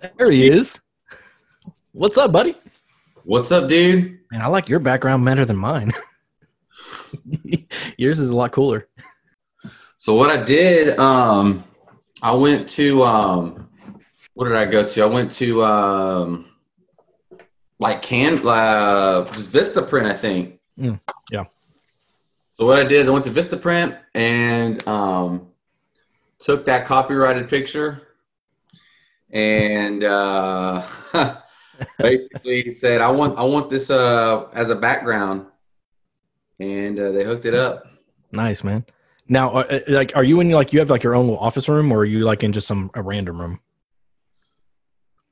There he is. What's up, buddy? What's up, dude? Man, I like your background better than mine. Yours is a lot cooler. So what I did, um, I went to um, what did I go to? I went to um, like Can uh, just Vistaprint, I think. Mm, yeah. So what I did is I went to Vistaprint and um, took that copyrighted picture and uh, basically said, "I want I want this uh, as a background," and uh, they hooked it up. Nice, man. Now, uh, uh, like, are you in like you have like your own little office room, or are you like in just some a random room?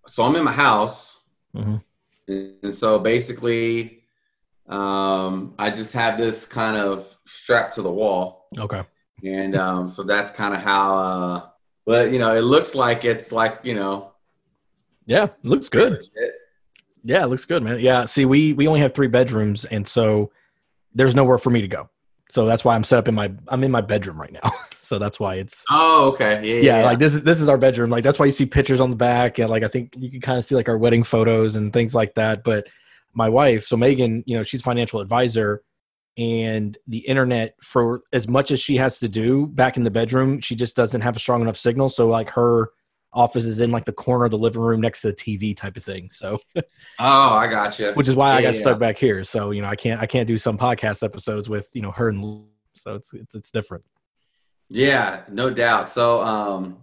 So I'm in my house, Mhm. and so basically, um, I just have this kind of strapped to the wall, Okay. and um, so that's kind of how. But you know, it looks like it's like you know, Yeah, looks good. Yeah, it looks good, man. Yeah. See, we we only have three bedrooms, and so there's nowhere for me to go. So that's why I'm set up in my I'm in my bedroom right now. so that's why it's Oh, okay, yeah, yeah, yeah. like this is this is our bedroom. Like that's why you see pictures on the back, and like I think you can kind of see like our wedding photos and things like that. But my wife, so Megan, you know, she's financial advisor, and the internet for as much as she has to do back in the bedroom, she just doesn't have a strong enough signal. So like her office is in like the corner of the living room next to the TV type of thing. So oh, I got you. which is why I got yeah. stuck back here. So you know, I can't I can't do some podcast episodes with you know her and so it's it's it's different. Yeah, no doubt. So, um,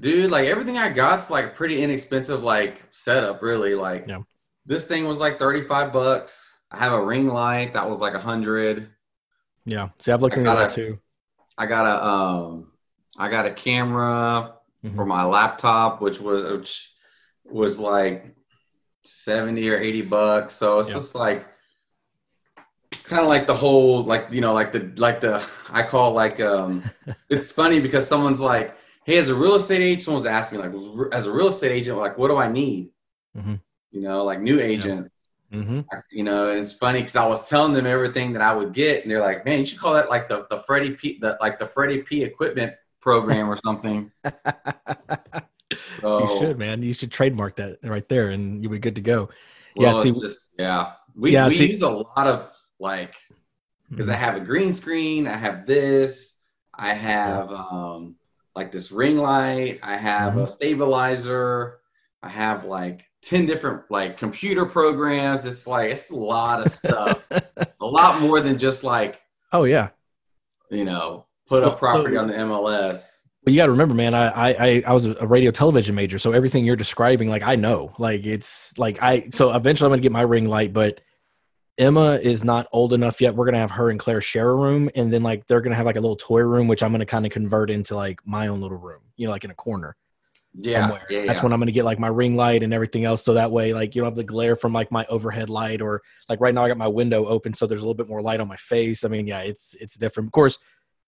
dude, like everything I got's like pretty inexpensive, like setup, really. Like Yeah. this thing was like 35 bucks. I have a ring light that was like a hundred. Yeah. See, I've looked into that too. I got a um I got a camera Mhm. for my laptop, which was which was like 70 or 80 bucks. So it's Yeah. just like kind of like the whole like you know like the like the I call like um it's funny because someone's like, hey, as a real estate agent, someone's asking me like as a real estate agent, like what do I need? Mhm. You know, like new agent. Hmm You know, and it's funny because I was telling them everything that I would get, and they're like, "Man, you should call that like the the Freddie P, the like the Freddie P equipment program or something." So, you should, man. You should trademark that right there, and you'll be good to go. Yeah, see- just- yeah, we Yeah, we see- use a lot of like because I Mhm. have a green screen, I have this, I have um like this ring light, I have Mm-hmm. a stabilizer, I have like ten different like computer programs. It's like it's a lot of stuff, a lot more than just like oh yeah. you know, put a property on the MLS. Well, you got to remember, man. I, I I I was a radio television major, so everything you're describing, like I know, like it's like I. So eventually, I'm gonna get my ring light, but Emma is not old enough yet. We're gonna have her and Claire share a room, and then like they're gonna have like a little toy room, which I'm gonna kind of convert into like my own little room, you know, like in a corner Yeah, somewhere. yeah, That's yeah. when I'm gonna get like my ring light and everything else, so that way like you don't have the glare from like my overhead light or like right now I got my window open, so there's a little bit more light on my face. I mean, yeah, it's it's different, of course.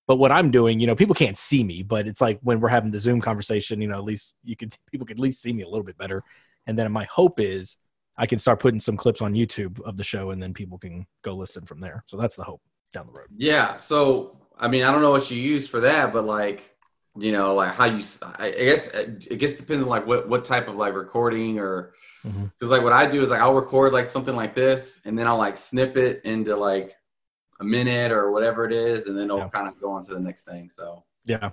But what I'm doing, you know, people can't see me, but it's like when we're having the Zoom conversation, you know, at least you could people could at least see me a little bit better. And then my hope is I can start putting some clips on YouTube of the show, and then people can go listen from there. So that's the hope down the road. Yeah. So, I mean, I don't know what you use for that, but like, you know, like how you, I I guess it guess depends on like what, what type of like recording or, Mhm. cause like what I do is like, I'll record like something like this and then I'll like snip it into like a minute or whatever it is. And then it'll Yeah. kind of go on to the next thing. So, Yeah.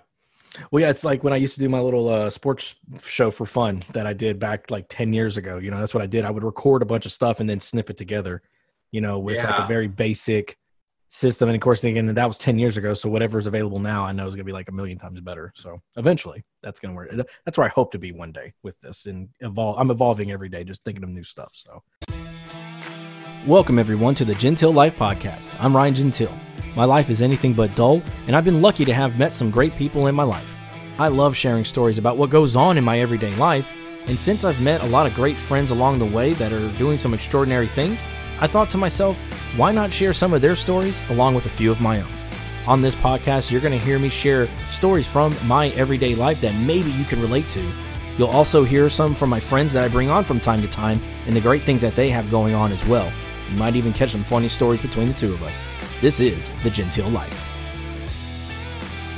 Well, yeah, it's like when I used to do my little uh, sports show for fun that I did back like 10 years ago. You know, that's what I did. I would record a bunch of stuff and then snip it together, you know, with like a very basic system. And of course, again, that was 10 years ago. So whatever's available now, I know is going to be like a million times better. So eventually that's going to work. That's where I hope to be one day with this and evolve. I'm evolving every day, just thinking of new stuff. So. Welcome, everyone, to the Gentile Life Podcast. I'm Ryan Gentile. My life is anything but dull, and I've been lucky to have met some great people in my life. I love sharing stories about what goes on in my everyday life, and since I've met a lot of great friends along the way that are doing some extraordinary things, I thought to myself, why not share some of their stories along with a few of my own? On this podcast, you're going to hear me share stories from my everyday life that maybe you can relate to. You'll also hear some from my friends that I bring on from time to time and the great things that they have going on as well. You might even catch some funny stories between the two of us. This is The Gentile Life.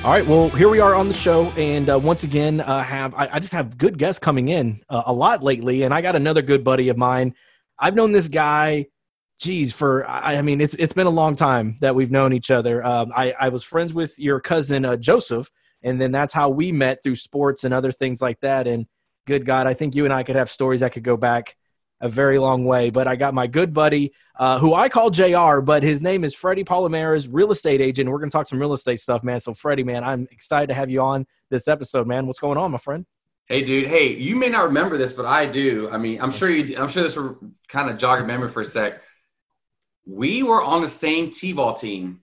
All right, well, here we are on the show, and uh, once again, uh, have I, I, just have good guests coming in uh, a lot lately, and I got another good buddy of mine. I've known this guy, geez, for I, mean, it's it's been a long time that we've known each other. Um, I, I was friends with your cousin uh, Joseph, and then that's how we met through sports and other things like that. And good God, I think you and I could have stories that could go back a very long way. But I got my good buddy, uh, who I call JR, but his name is Freddie Palomarez, real estate agent. We're to talk some real estate stuff, man. So, Freddie, man, I'm excited to have you on this episode, man. What's going on, my friend? Hey, dude. Hey, you may not remember this, but I do. I mean, I'm sure you. I'm sure this will kind of jog your memory for a sec. We were on the same T-ball team.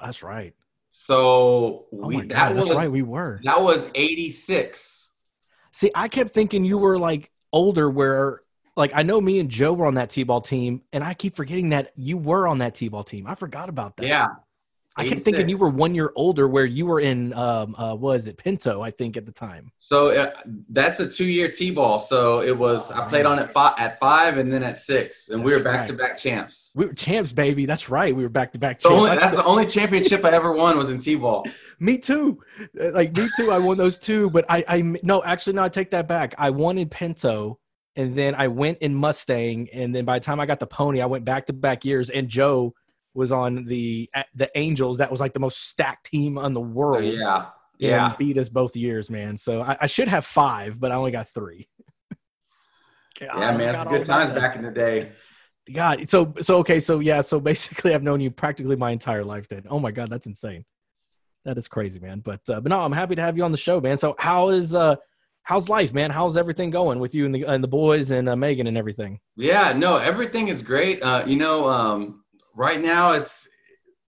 That's right. So oh we. God, that was, right. We were. That was '86. See, I kept thinking you were like older, where like I know me and Joe were on that T-ball team, and I keep forgetting that you were on that T-ball team. I forgot about that. Yeah. I kept thinking you were one year older, where you were in, um, uh, was it Pinto? I think at the time. So uh, that's a two-year T-ball. So it was. Oh, I played man. on it five, at five, and then at six, and that's we were back-to-back right. champs. We were champs, baby. That's right. We were back-to-back champs. Only, that's the only championship I ever won was in T-ball. me too. Uh, like me too. I won those two, but I, I no, actually, no. I take that back. I won in Pinto and then I went in Mustang, and then by the time I got the pony, I went back to back years, and Joe was on the the Angels. That was like the most stacked team on the world. Oh, yeah, yeah, beat us both years, man. So I, I, should have five, but I only got three. God, yeah, man, it's good times back in the day. God, so so okay, so yeah, so basically, I've known you practically my entire life. Then, oh my God, that's insane. That is crazy, man. But uh, but no, I'm happy to have you on the show, man. So how is uh how's life, man? How's everything going with you and the and the boys and uh, Megan and everything? Yeah, no, everything is great. Uh, you know, um, right now it's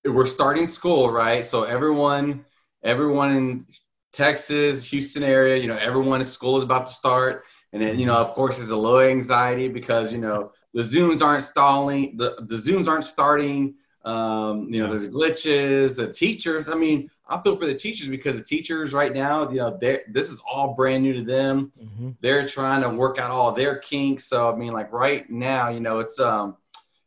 we're starting school, right? So everyone, everyone in Texas, Houston area, you know, everyone in school is about to start, and then you know, of course, there's a low anxiety because you know the zooms aren't stalling, the the zooms aren't starting. Um, you know, there's glitches. The teachers, I mean, I feel for the teachers because the teachers right now, you know, this is all brand new to them. Mm-hmm. They're trying to work out all their kinks. So I mean, like right now, you know, it's um,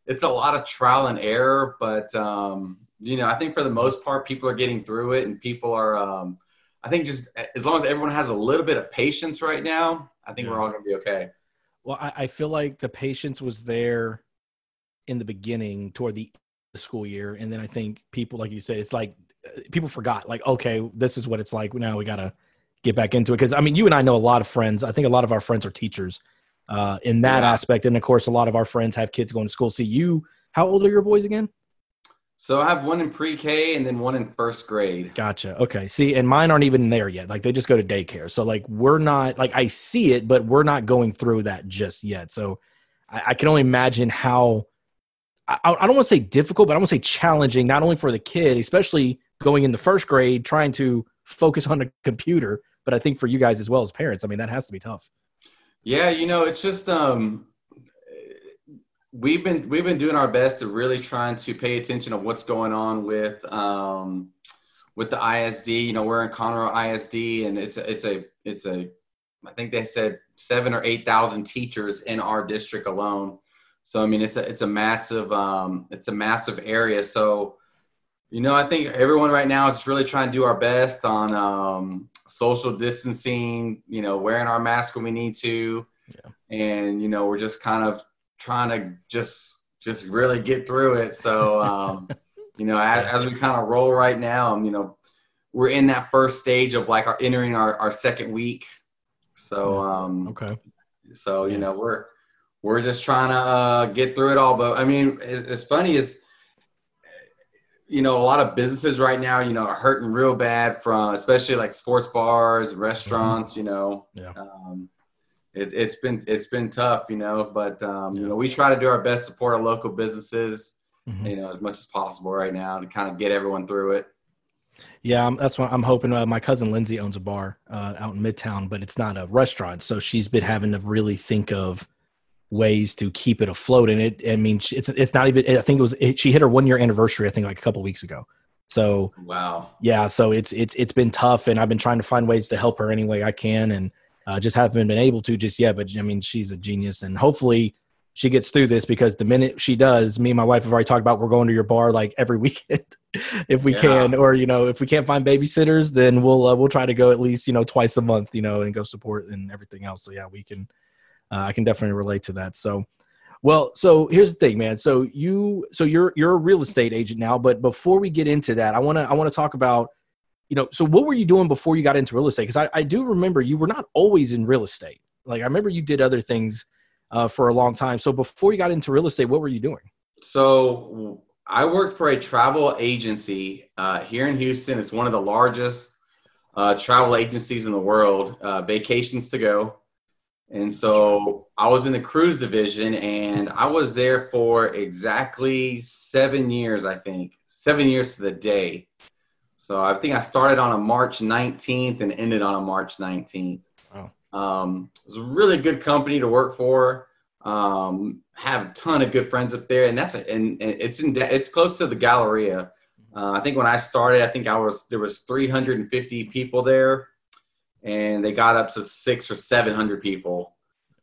it's a lot of trial and error. But um, you know, I think for the most part, people are getting through it, and people are. Um, I think just as long as everyone has a little bit of patience right now, I think yeah. we're all going to be okay. Well, I, I feel like the patience was there in the beginning toward the school year, and then I think people, like you said, it's like people forgot like okay this is what it's like now we gotta get back into it because i mean you and i know a lot of friends i think a lot of our friends are teachers uh, in that yeah. aspect. And of course a lot of our friends have kids going to school. See you how old are your boys again? So i have one in pre-k and then one in first grade. Gotcha. Okay. See and mine aren't even there yet. Like they just go to daycare. So like we're not like i see it but we're not going through that just yet. So i, I can only imagine how I, I don't want to say difficult, but I want to say challenging, not only for the kid, especially going into first grade trying to focus on a computer but i think for you guys as well as parents. I mean that has to be tough yeah you know it's just um we've been we've been doing our best to really trying to pay attention of what's going on with um with the ISD you know we're in Conroe ISD and it's a, it's a it's a I think they said seven or eight thousand teachers in our district alone. So I mean it's a it's a massive um it's a massive area. So you know, I think everyone right now is really trying to do our best on um, social distancing, you know, wearing our mask when we need to. Yeah. And, you know, we're just kind of trying to just just really get through it. So, um, you know, as, as, we kind of roll right now, um, you know, we're in that first stage of like our entering our, our second week. So, um, okay. So, you yeah. know, we're, we're just trying to uh, get through it all. But I mean, it's, it's funny is you know, a lot of businesses right now, you know, are hurting real bad from, especially like sports bars, restaurants. Mm-hmm. You know, yeah. um, it, has been it's been tough, you know, but um, yeah. you know, we try to do our best to support our local businesses, mm-hmm. you know, as much as possible right now to kind of get everyone through it. Yeah, that's what I'm hoping. Uh, my cousin Lindsay owns a bar uh, out in Midtown, but it's not a restaurant, so she's been having to really think of ways to keep it afloat. And it, I mean, it's it's not even. I think it was it, she hit her one year anniversary. I think like a couple weeks ago. So wow, yeah. So it's it's it's been tough, and I've been trying to find ways to help her any way I can, and uh, just haven't been able to just yet. But I mean, she's a genius, and hopefully she gets through this because the minute she does, me and my wife have already talked about we're going to your bar like every weekend. if we Yeah. can, or you know, if we can't find babysitters, then we'll uh, we'll try to go at least you know twice a month, you know, and go support and everything else. So yeah, we can. Uh, I can definitely relate to that. So, well, so here's the thing, man. So you, so you're you're a real estate agent now, but before we get into that, I want to I want to talk about, you know, so what were you doing before you got into real estate? Because I, I do remember you were not always in real estate. Like I remember you did other things uh, for a long time. So before you got into real estate, what were you doing? So I worked for a travel agency uh, here in Houston. It's one of the largest uh, travel agencies in the world, uh, Vacations to Go. And so I was in the cruise division and I was there for exactly seven years, I think, seven years to the day. So I think I started on a March 19th and ended on a March 19th. Wow. Um, it was a really good company to work for. Um, have a ton of good friends up there, and that's a, and, and it's in it's close to the Galleria. Uh, I think when I started, I think I was there was 350 people there, and they got up to six or 700 people.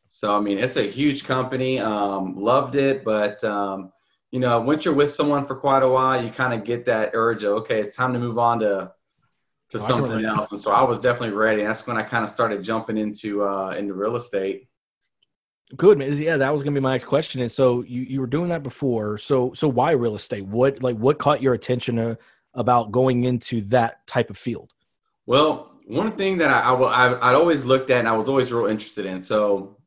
So I mean, it's a huge company. Um, loved it, but um, you know, once you're with someone for quite a while, you kind of get that urge of okay, it's time to move on to to Oh, something else. And so I was definitely ready. That's when I kind of started jumping into uh, into real estate. Good man. Yeah, that was gonna be my next question. And so you you were doing that before. So so why real estate? What like what caught your attention uh, about going into that type of field? Well, one thing that I, I, I I'd always looked at and I was always real interested in. So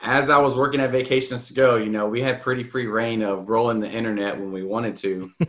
as I was working at Vacations to Go, you know, we had pretty free reign of rolling the internet when we wanted to.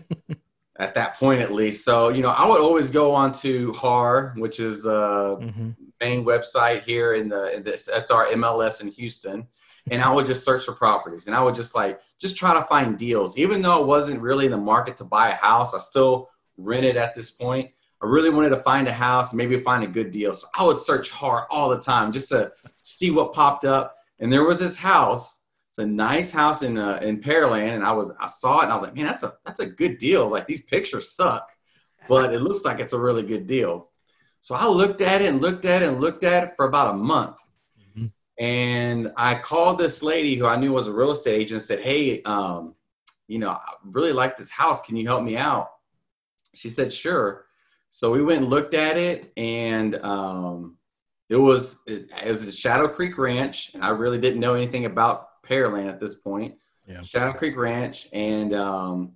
at that point, at least. So you know, I would always go on to HAR, which is the Mm-hmm. main website here in the in this that's our MLS in Houston. And I would just search for properties and I would just like just try to find deals. Even though I wasn't really in the market to buy a house, I still rented at this point. I really wanted to find a house, and maybe find a good deal. So I would search hard all the time just to see what popped up. And there was this house. It's a nice house in uh, in Pearland, and I was I saw it and I was like, man, that's a that's a good deal. Like these pictures suck, but it looks like it's a really good deal. So I looked at it and looked at it and looked at it for about a month. Mhm. And I called this lady who I knew was a real estate agent and said, Hey, um, you know, I really like this house. Can you help me out? She said, Sure. So we went and looked at it, and um, it was it, it was a Shadow Creek Ranch, and I really didn't know anything about Pearland at this point. Yeah. Shadow Creek Ranch, and um,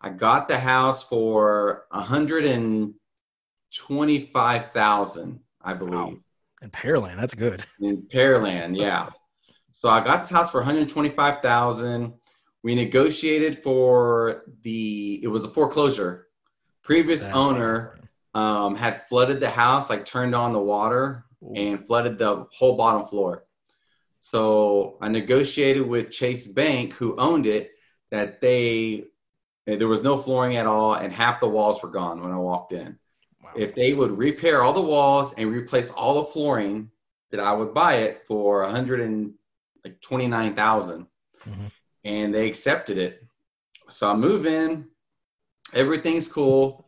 I got the house for a hundred and twenty-five thousand, I believe, Wow. And Pearland, that's good. in Pearland. Yeah. So I got this house for one hundred twenty-five thousand. We negotiated for the. It was a foreclosure. Previous That's owner um, had flooded the house, like turned on the water and flooded the whole bottom floor. So I negotiated with Chase Bank, who owned it, that they there was no flooring at all, and half the walls were gone when I walked in. Wow. If they would repair all the walls and replace all the flooring, that I would buy it for one hundred and like twenty nine thousand, Mhm. and they accepted it. So I move in, everything's cool,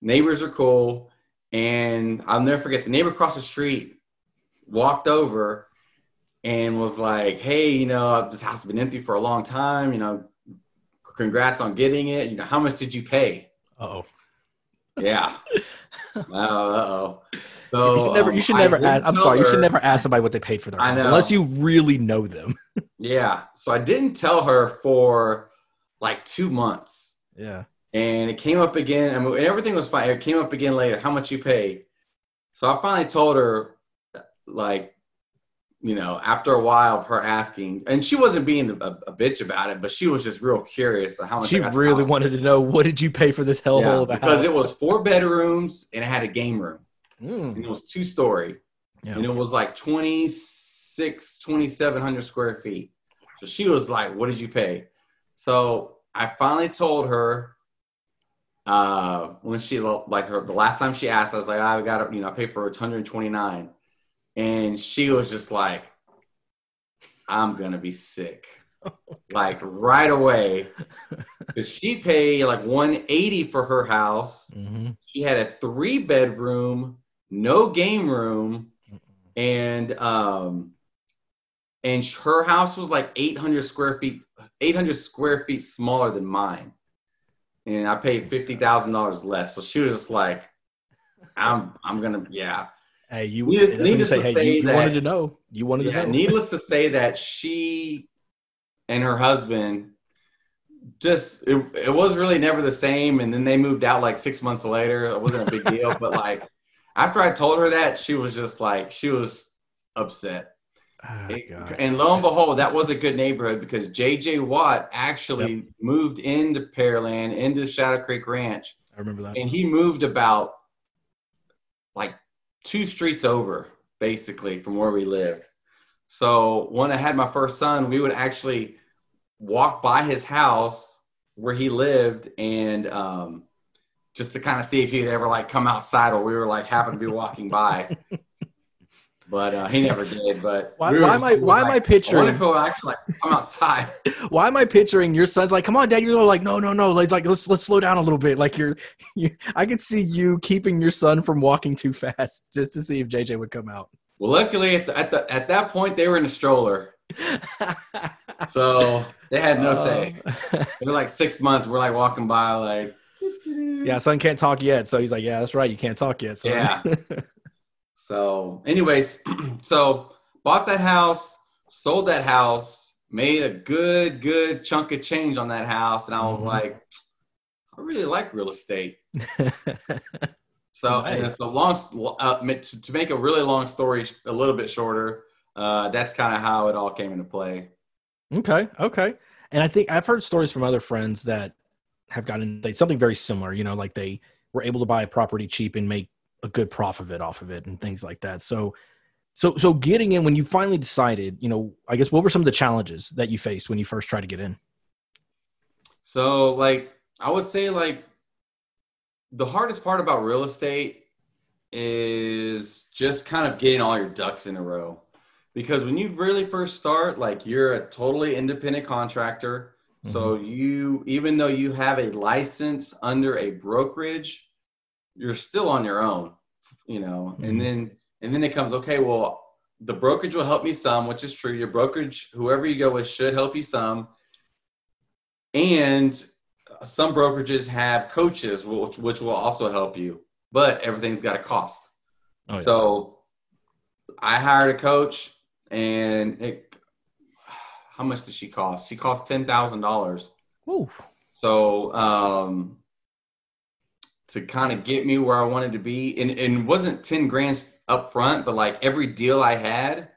neighbors are cool, and I'll never forget the neighbor across the street walked over and was like, "Hey, you know, this house has been empty for a long time. You know, congrats on getting it. You know, how much did you pay?" oh. Yeah. uh oh. you So should never, um, you should I never ask. I'm sorry. You should never ask somebody what they paid for their house unless you really know them. Yeah. So I didn't tell her for like two months, Yeah. And it came up again. I mean, and everything was fine. It came up again later. How much you paid? So I finally told her, like, you know, after a while of her asking, and she wasn't being a, a bitch about it, but she was just real curious how much. She really wanted to know what did you pay for this hellhole Yeah, of a because house? it was four bedrooms and it had a game room, Mm. and it was two story. Yeah. and it was like 26 2700 square feet so she was like what did you pay so i finally told her uh when she like her the last time she asked i was like i got you know i paid for 129 and she was just like i'm gonna be sick. Like right away. Because she paid like 180 for her house. Mhm. she had a three bedroom, no game room, and um, and her house was like 800 square feet, 800 square feet smaller than mine. And I paid fifty thousand dollars less. So she was just like, "I'm, I'm gonna, yeah." Hey, you, Needless- that's when you needless say, to hey, say you, you that- wanted to know. You wanted Yeah, to know. needless to say that she and her husband just it, it was really never the same and then they moved out like six months later it wasn't a big deal but like after i told her that she was just like she was upset God. and lo and behold that was a good neighborhood because jj watt actually moved into pearland into shadow creek ranch I remember that. and he moved about like two streets over basically from where we lived so when i had my first son we would actually walk by his house where he lived and um, just to kind of see if he'd ever like come outside or we were like happen to be walking by but uh, he never did but Why, we were- why am I? Why am like, I I picturing? he'll actually like come outside Why am I picturing your son's like, come on, dad? You're like, no, no, no. Like, like let's let's slow down a little bit. Like you're, you, I could see you keeping your son from walking too fast just to see if JJ would come out. well luckily at, the, at, the, at that point they were in a stroller so they had no say Uh, They were like six months. We're like walking by, like yeah, son can't talk yet, so he's like, yeah, that's right, you can't talk yet. Son. Yeah. So, anyways, so bought that house, sold that house, made a good, good chunk of change on that house, and I was Mhm. like, I really like real estate. So, and Nice. it's a long, uh, to to make a really long story a little bit shorter. Uh, that's kind of how it all came into play. Okay, okay. And I think I've heard stories from other friends that have gotten something very similar. You know, like they were able to buy a property cheap and make a good profit it off of it and things like that. So, so, so getting in when you finally decided, you know, I guess what were some of the challenges that you faced when you first tried to get in? So, like, I would say, like, the hardest part about real estate is just kind of getting all your ducks in a row. Because when you really first start, like, you're a totally independent contractor. So, mm-hmm. you, even though you have a license under a brokerage, you're still on your own, you know, Mhm. and then, and then it comes, okay, well, the brokerage will help me some, which is true. Your brokerage, whoever you go with, should help you some. And some brokerages have coaches, which, which will also help you, but everything's got a cost. Oh, yeah. So I hired a coach, and it, how much did she cost? She cost ten thousand dollars. So um, to kind of get me where I wanted to be, and, and it wasn't ten grand up front, but like every deal I had,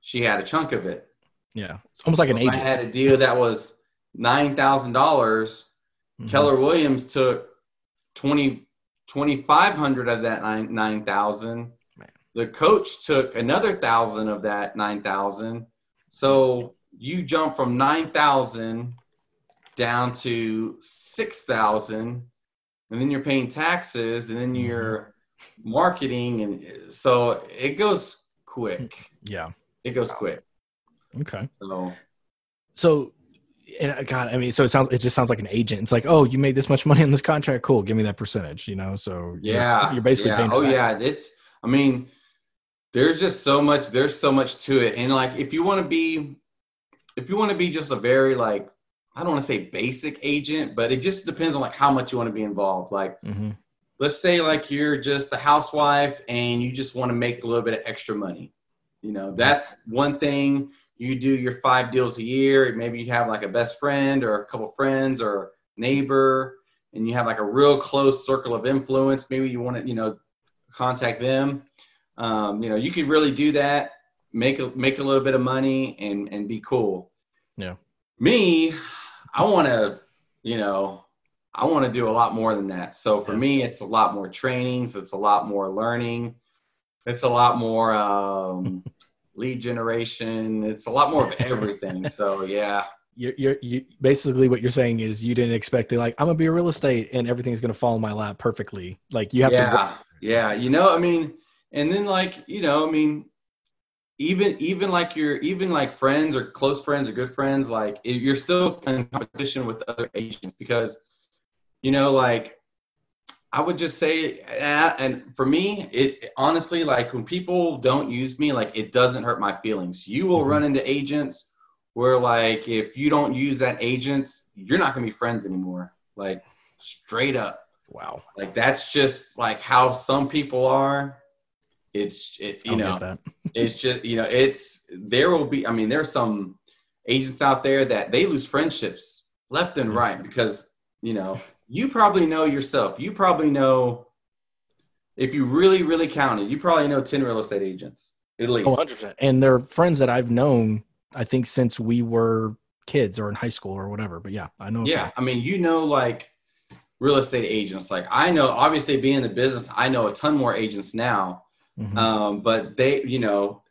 she had a chunk of it. yeah, it's almost like an If I agent. had a deal that was nine thousand dollars. Mhm. Keller Williams took 20, 2,500 of that nine, 9,000. Man. The coach took another thousand of that 9,000. So you jump from 9,000 down to 6,000 and then you're paying taxes and then Mhm. you're marketing. And so it goes quick. Yeah. It goes quick. Okay. So So, and uh, God, I mean, so it sounds, it just sounds like an agent. It's like, oh, you made this much money on this contract. Cool. Give me that percentage, you know? So you're- yeah you're, basically yeah. paying. oh yeah it's i mean there's just so much there's so much to it and like if you want to be if you want to be just a very like i don't want to say basic agent but it just depends on like how much you want to be involved. Like hmm let's say like you're just a housewife and you just want to make a little bit of extra money. You know that's one thing. You do your five deals a year maybe you have like a best friend or a couple friends or neighbor and you have like a real close circle of influence maybe you want to you know contact them. Um, you know you could really do that make a make a little bit of money and and be cool. Yeah. me i want to you know I want to do a lot more than that. So for Yeah. me, it's a lot more trainings. It's a lot more learning. It's a lot more um, lead generation. It's a lot more of everything. so yeah, You're, you're, you basically what you're saying is you didn't expect to like I'm gonna be a real estate and everything's gonna fall in my lap perfectly. Like you have to. yeah, yeah. You know, I mean, and then like you know, I mean, even even like your even like friends or close friends or good friends, like you're still in competition with other agents because you know, like I would just say, and and for me, it honestly, like when people don't use me, like it doesn't hurt my feelings. You will Mhm. run into agents where, like, if you don't use that agent, you're not gonna be friends anymore. Like, straight up. Wow. Like that's just like how some people are. It's it, you know it's just you know it's there will be i mean there's some agents out there that they lose friendships left and right because you know you probably know yourself you probably know if you really really counted you probably know 10 real estate agents at least Oh, 100%. And they're friends that I've known, I think, since we were kids or in high school or whatever. But yeah, I know. yeah i mean you know like real estate agents like i know obviously being in the business i know a ton more agents now Mhm. um, but they you know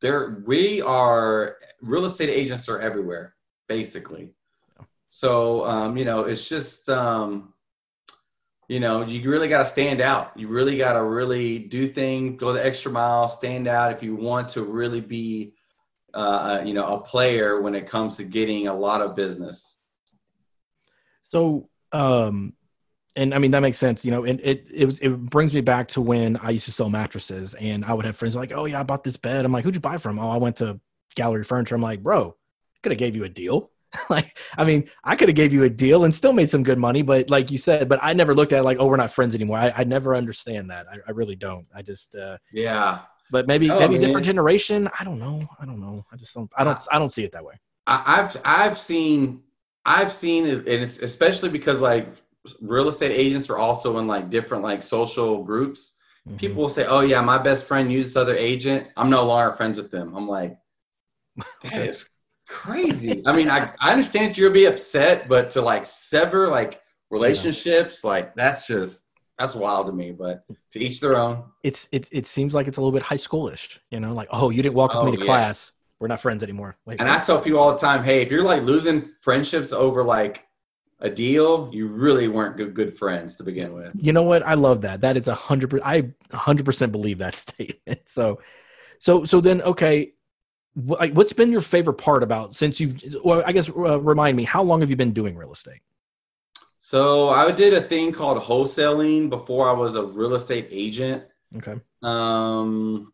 there we are real estate agents are everywhere basically. So um, you know it's just um, you know you really got to stand out. You really got to really do things go the extra mile stand out if you want to really be uh, you know a player when it comes to getting a lot of business. So, um, and I mean that makes sense, you know. And it it was it brings me back to when I used to sell mattresses, and I would have friends like, "Oh yeah, I bought this bed." I'm like, "Who'd you buy from?" Oh, I went to Gallery Furniture. I'm like, "Bro, could have gave you a deal." like, I mean, I could have gave you a deal and still made some good money, but like you said, but I never looked at it like, "Oh, we're not friends anymore." I, I never understand that. I, I really don't. I just, uh, yeah but maybe Oh, maybe man. different generation. I don't know. I don't know. I just don't. I don't. I don't see it that way. I, I've I've seen I've seen it, and it's especially because like real estate agents are also in like different like social groups. Mhm. People will say, "Oh yeah, my best friend used this other agent. I'm no longer friends with them." I'm like, that is crazy. I mean, I I understand you'll be upset, but to like sever like relationships, like that's just that's wild to me. But to each their own. it's it it seems like it's a little bit high schoolish, you know, like oh, you didn't walk with Oh, me to yeah. class, we're not friends anymore. Wait, And what? I tell people all the time, hey, if you're like losing friendships over like a deal, you really weren't good, good friends to begin with. you know what? I love that. That is a hundred. per- I hundred percent believe that statement. So, so so then okay, like what's been your favorite part about since you've? Well, I guess uh, remind me how long have you been doing real estate? So I did a thing called wholesaling before I was a real estate agent. Okay. Um,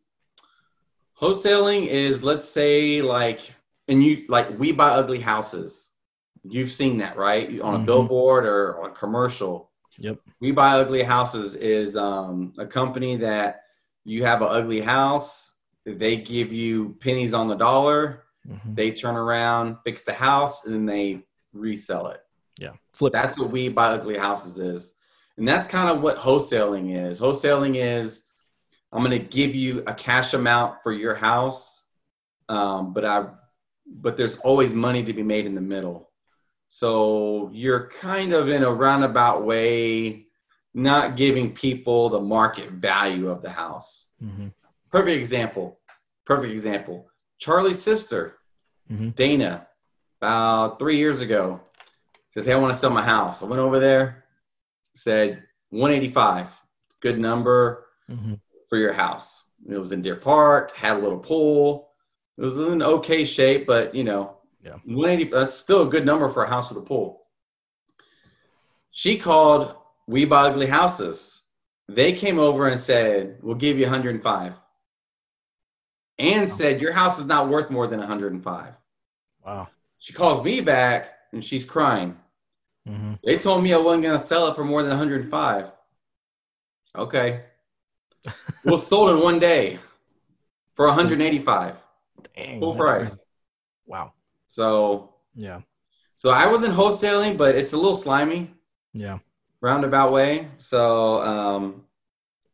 wholesaling is let's say like, and you like we buy ugly houses. You've seen that, right? On a Mhm. billboard or on a commercial. Yep. We buy ugly houses is um, a company that you have an ugly house. They give you pennies on the dollar. Mhm. They turn around, fix the house, and then they resell it. Yeah. Flip. That's what we buy ugly houses is. And that's kind of what wholesaling is. Wholesaling is I'm going to give you a cash amount for your house, um, but I, but there's always money to be made in the middle. So you're kind of in a roundabout way, not giving people the market value of the house. Mhm. Perfect example. Perfect example. Charlie's sister, Mhm. Dana, about three years ago, says, Hey, I want to sell my house. I went over there, said 185, good number Mhm. for your house. It was in Deer Park, had a little pool. It was in okay shape, but you know, Yeah. 180, that's still a good number for a house with a pool. She called We Buy Ugly Houses. They came over and said, We'll give you 105. And said, Your house is not worth more than 105. Wow. She calls me back and she's crying. Mhm. They told me I wasn't going to sell it for more than 105. Okay. well, sold in one day for 185, Dang. full price. crazy. Wow. So, Yeah. so I wasn't wholesaling, but it's a little slimy, Yeah. roundabout way. So, um,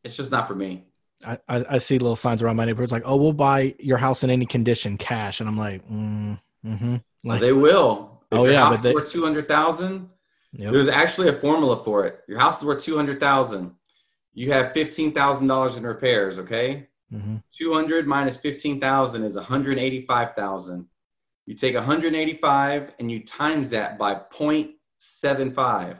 it's just not for me. I, I, I see little signs around my neighborhood like, oh, we'll buy your house in any condition, cash, and I'm like, mm, mm-hmm. Like, they will. If Oh, your yeah, house but they- is worth 200,000, yep. there's actually a formula for it. Your house is worth 200,000. You have $15,000 in repairs, okay? hmm 200 minus 15,000 is 185,000. You take 185 and you times that by 0.75,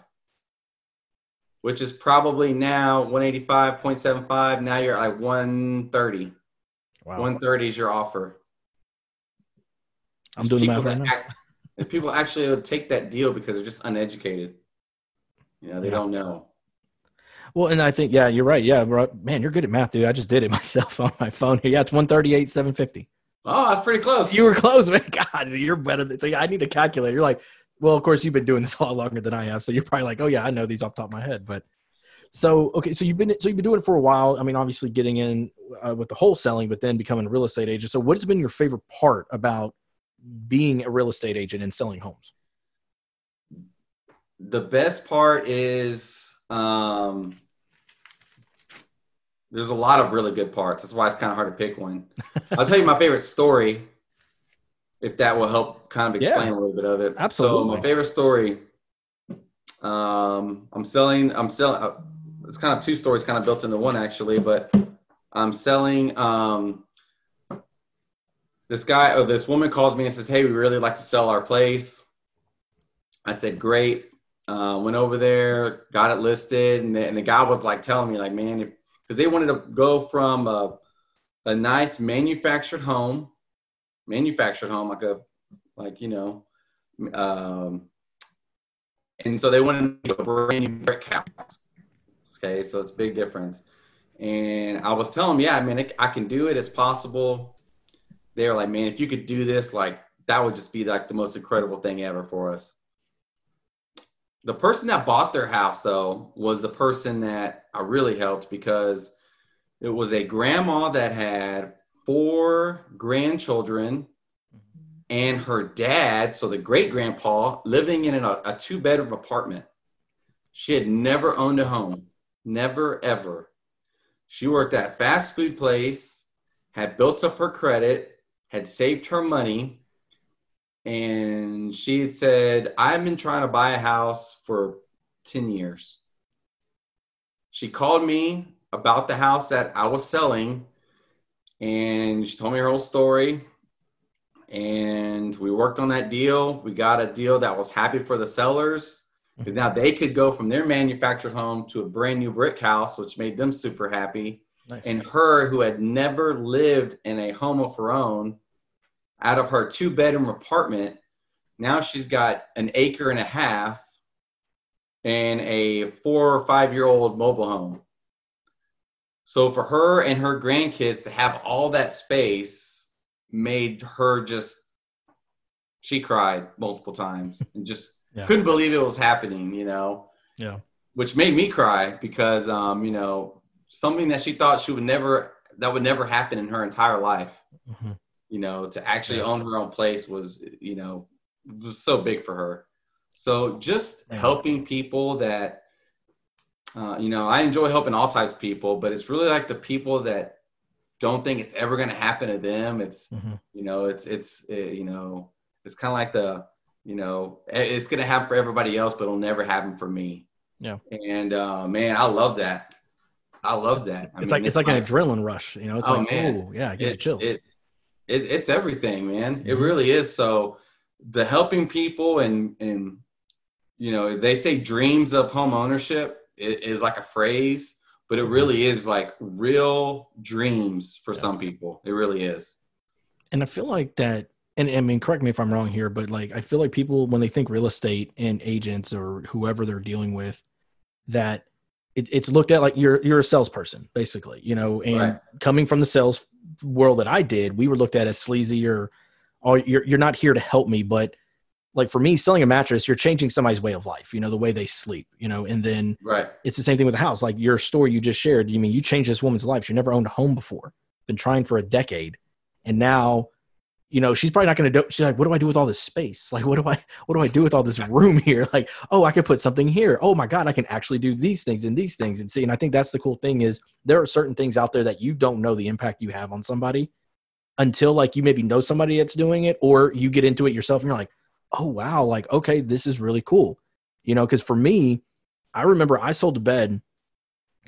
which is probably now 185.75. Now you're at 130. Wow. 130 is your offer. I'm doing the math right now. act- people actually would take that deal because they're just uneducated. You know, they Yeah. don't know. Well, and I think, yeah, you're right. Yeah, bro. man, you're good at math, dude. I just did it myself on my phone here. Yeah, it's 138, 750. Oh, that's pretty close. You were close, man. God, you're better than, yeah, I need a calculator. You're like, well, of course, you've been doing this a lot longer than I have, so you're probably like, oh yeah, I know these off the top of my head. But so okay, so you've been so you've been doing it for a while. I mean, obviously getting in uh, with the wholesaling, but then becoming a real estate agent. So, what has been your favorite part about being a real estate agent and selling homes? The best part is um, there's a lot of really good parts. That's why it's kind of hard to pick one. I'll tell you my favorite story, if that will help kind of explain Yeah. a little bit of it. Absolutely. So my favorite story. Um, I'm selling. I'm selling. Uh, it's kind of two stories, kind of built into one actually, but I'm selling. Um, this guy or this woman calls me and says, "Hey, we really like to sell our place." I said, "Great." Uh, went over there, got it listed, and the, and the guy was like telling me, like, man, if because they wanted to go from a, a nice manufactured home, manufactured home, like a, like you know, um, and so they wanted to go brand new brick house. Okay, so it's a big difference. And I was telling them, yeah, I mean, I, I can do it. It's possible. They were like, man, if you could do this, like that would just be like the most incredible thing ever for us the person that bought their house though was the person that I really helped because it was a grandma that had four grandchildren and her dad, so the great grandpa, living in a, a two bedroom apartment. She had never owned a home, never ever. She worked at a fast food place, had built up her credit, had saved her money, and she had said, I've been trying to buy a house for 10 years. She called me about the house that I was selling, and she told me her whole story. And we worked on that deal. We got a deal that was happy for the sellers because now they could go from their manufactured home to a brand new brick house, which made them super happy. Nice. And her, who had never lived in a home of her own, out of her two bedroom apartment, now she's got an acre and a half and a four or five year old mobile home. So for her and her grandkids to have all that space made her just, she cried multiple times and just Yeah. couldn't believe it was happening, you know? Yeah. Which made me cry because, um, you know, something that she thought she would never, that would never happen in her entire life Mhm. You know, to actually own her own place was, you know, was so big for her. So just helping people that, uh, you know, I enjoy helping all types of people, but it's really like the people that don't think it's ever going to happen to them. It's, Mhm. you know, it's, it's, uh, you know, it's kind of like the, you know, eh, it's going to happen for everybody else, but it'll never happen for me. Yeah. And, uh, man, I love that. I love that. I it's mean, like it's like my- an adrenaline rush. You know, it's Oh, like man. oh yeah, it gives you it, chills. It, it, it's everything, man. It Mhm. really is. So the helping people and and you know they say dreams of home ownership is, is like a phrase, but it Mhm. really is like real dreams for Yeah. some people. It really is. and I feel like that. And I mean, correct me if I'm wrong here, but like I feel like people when they think real estate and agents or whoever they're dealing with, that it, it's looked at like you're you're a salesperson basically, you know. And Right. coming from the sales world that I did, we were looked at as sleazy or, oh, you're you're not here to help me, but like for me, selling a mattress, you're changing somebody's way of life, you know, the way they sleep, you know, and then Right. it's the same thing with a house. Like your story you just shared, you mean you changed this woman's life. She never owned a home before, been trying for a decade, and now, you know, she's probably not going to do. She's like, what do I do with all this space? Like, what do I, what do I do with all this room here? Like, oh, I could put something here. Oh my god, I can actually do these things and these things and see. And I think that's the cool thing is there are certain things out there that you don't know the impact you have on somebody until like you maybe know somebody that's doing it or you get into it yourself and you're like, oh wow, like okay, this is really cool. You know, because for me, I remember I sold a bed,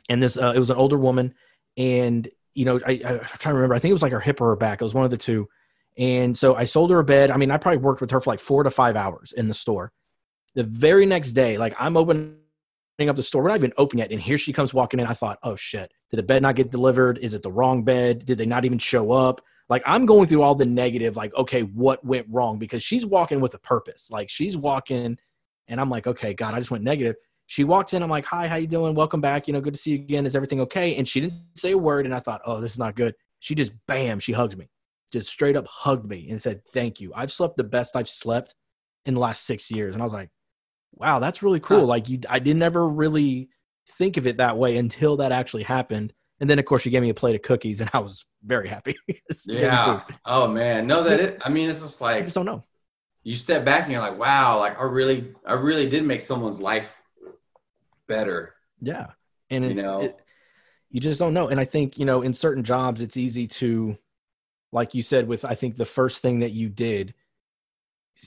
and this uh, it was an older woman, and you know I, I I'm trying to remember. I think it was like her hip or her back. It was one of the two. And so I sold her a bed. I mean, I probably worked with her for like four to five hours in the store. The very next day, like I'm opening up the store. We're not even open yet. And here she comes walking in. I thought, oh shit, did the bed not get delivered? Is it the wrong bed? Did they not even show up? Like I'm going through all the negative, like, okay, what went wrong? Because she's walking with a purpose. Like she's walking and I'm like, okay, God, I just went negative. She walks in, I'm like, hi, how you doing? Welcome back. You know, good to see you again. Is everything okay? And she didn't say a word. And I thought, oh, this is not good. She just bam, she hugs me. Just straight up hugged me and said, Thank you. I've slept the best I've slept in the last six years. And I was like, wow, that's really cool. Huh. Like you, I didn't ever really think of it that way until that actually happened. And then of course you gave me a plate of cookies and I was very happy. Yeah. Oh man. No, that it. I mean, it's just I like just don't know. you step back and you're like, wow, like I really, I really did make someone's life better. Yeah. And You it's, know? it, you just don't know. And I think, you know, in certain jobs, it's easy to, like you said, with, I think the first thing that you did,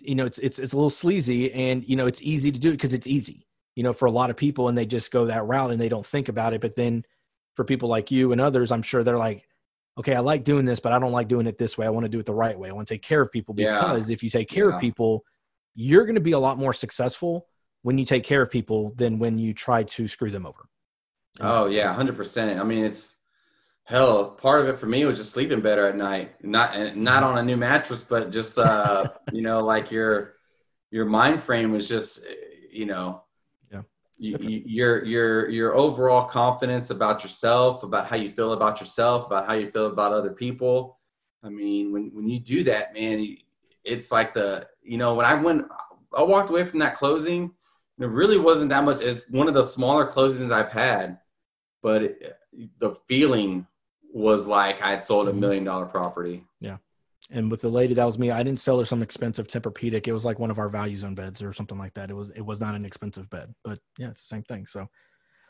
you know, it's, it's, it's a little sleazy and, you know, it's easy to do it because it's easy, you know, for a lot of people and they just go that route and they don't think about it. But then for people like you and others, I'm sure they're like, okay, I like doing this, but I don't like doing it this way. I want to do it the right way. I want to take care of people Yeah. because if you take care Yeah. of people, you're going to be a lot more successful when you take care of people than when you try to screw them over. Oh yeah, hundred percent. I mean, it's hell. Part of it for me was just sleeping better at night. Not not on a new mattress, but just uh, you know, like your your mind frame was just, you know, Yeah. You, you, your your your overall confidence about yourself, about how you feel about yourself, about how you feel about other people. I mean, when when you do that, man, it's like the you know when I went, I walked away from that closing. It really wasn't that much. It's one of the smaller closings I've had, but it, the feeling was like I had sold a Mhm. million dollar property. Yeah. And with the lady, that was me. I didn't sell her some expensive Tempur-Pedic. It was like one of our value zone beds or something like that. It was it was not an expensive bed, but yeah, it's the same thing. So,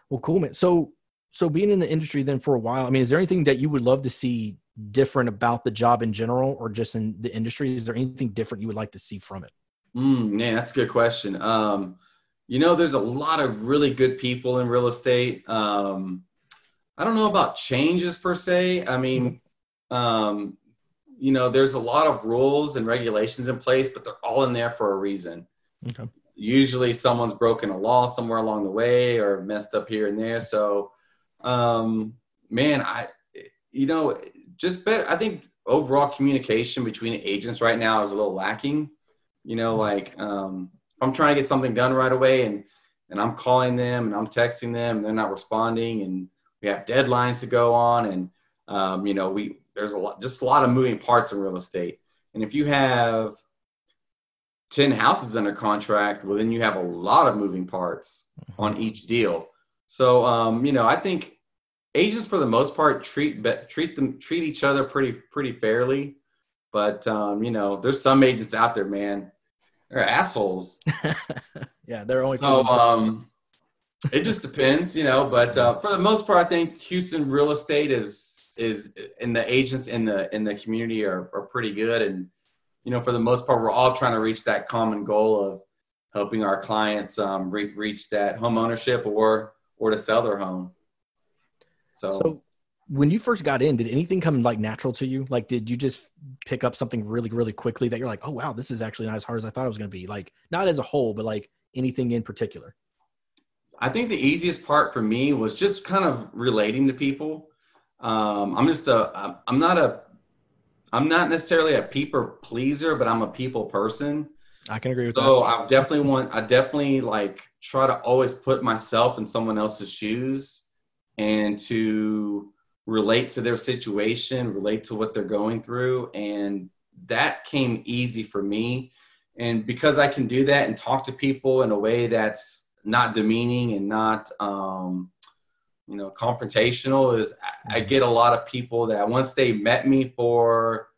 well, cool, man. So, so being in the industry then for a while, I mean, is there anything that you would love to see different about the job in general, or just in the industry? Is there anything different you would like to see from it? Mm, man, that's a good question. Um, you know, there's a lot of really good people in real estate. Um, I don't know about changes per se. I mean, um, you know, there's a lot of rules and regulations in place, but they're all in there for a reason. Okay. Usually, someone's broken a law somewhere along the way or messed up here and there. So, um, man, I, you know, just better. I think overall communication between agents right now is a little lacking. You know, like um, I'm trying to get something done right away and and I'm calling them and I'm texting them and they're not responding and we have deadlines to go on and um, you know we there's a lot just a lot of moving parts in real estate. And if you have 10 houses under contract well then you have a lot of moving parts on each deal. So um, you know i think agents for the most part treat treat them treat each other pretty pretty fairly. But um, you know there's some agents out there man they're assholes. Yeah, they're only so um, it just depends, you know. But uh, for the most part, I think Houston real estate is is and the agents in the in the community are are pretty good, and you know, for the most part, we're all trying to reach that common goal of helping our clients um, re- reach that home ownership or or to sell their home. So, So when you first got in, did anything come like natural to you? Like, did you just pick up something really, really quickly that you're like, oh wow, this is actually not as hard as I thought it was going to be? Like, not as a whole, but like anything in particular. I think the easiest part for me was just kind of relating to people. Um, I'm just a, I'm- not a, I'm not necessarily a people pleaser, but I'm a people person. I can agree with So that. So I definitely want, I definitely like try to always put myself in someone else's shoes and to relate to their situation, relate to what they're going through. And that came easy for me. And because I can do that and talk to people in a way that's not demeaning and not, um, you know, confrontational, is I, I get a lot of people that once they met me for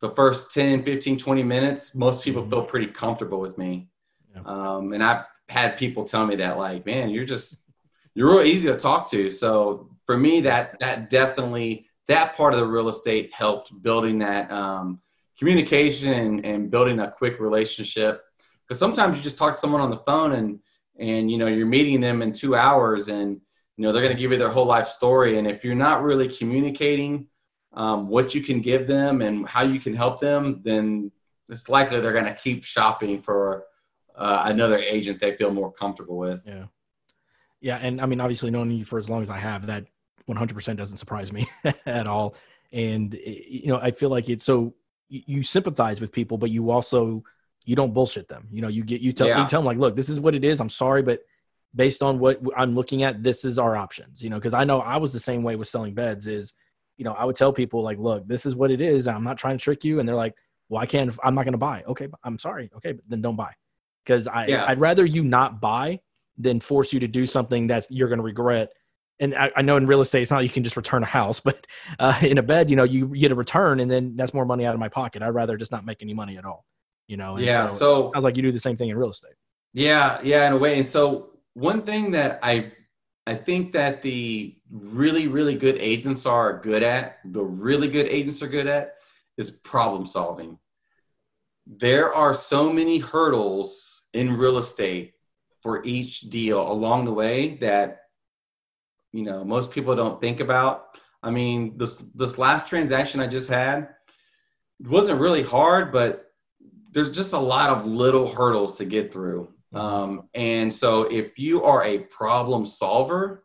the first 10, 15, 20 minutes, most people Mhm. feel pretty comfortable with me. Yeah. Um, and I've had people tell me that, like, man, you're just, you're real easy to talk to. So for me, that, that definitely, that part of the real estate helped building that um, communication and, and building a quick relationship. Because sometimes you just talk to someone on the phone and, and, you know, you're meeting them in two hours and, you know, they're going to give you their whole life story. And if you're not really communicating, um, what you can give them and how you can help them, then it's likely they're going to keep shopping for uh, another agent they feel more comfortable with. Yeah. Yeah. And I mean, obviously, knowing you for as long as I have, that 100% doesn't surprise me at all. And, eh, you know, I feel like it's so you, you sympathize with people, but you also, you don't bullshit them. You know, you get, you tell, Yeah. you tell them, like, look, this is what it is. I'm sorry, but based on what I'm looking at, this is our options, you know, because I know I was the same way with selling beds is, you know, I would tell people, like, look, this is what it is. I'm not trying to trick you. And they're like, well, I can't. I'm not going to buy. Okay, I'm sorry. Okay, then don't buy because I Yeah. I'd rather you not buy than force you to do something that you're going to regret. And I, I know in real estate, it's not you can just return a house, but uh, in a bed, you know, you get a return, and then that's more money out of my pocket. I'd rather just not make any money at all. You know. And yeah. So, So, I was like, you do the same thing in real estate. yeah, yeah, in a way. And so one thing that I I think that the really, really good agents are good at, the really good agents are good at, is problem solving. There are so many hurdles in real estate for each deal along the way that you know most people don't think about. I mean, this this last transaction I just had wasn't really hard, but there's just a lot of little hurdles to get through. Um, and so if you are a problem solver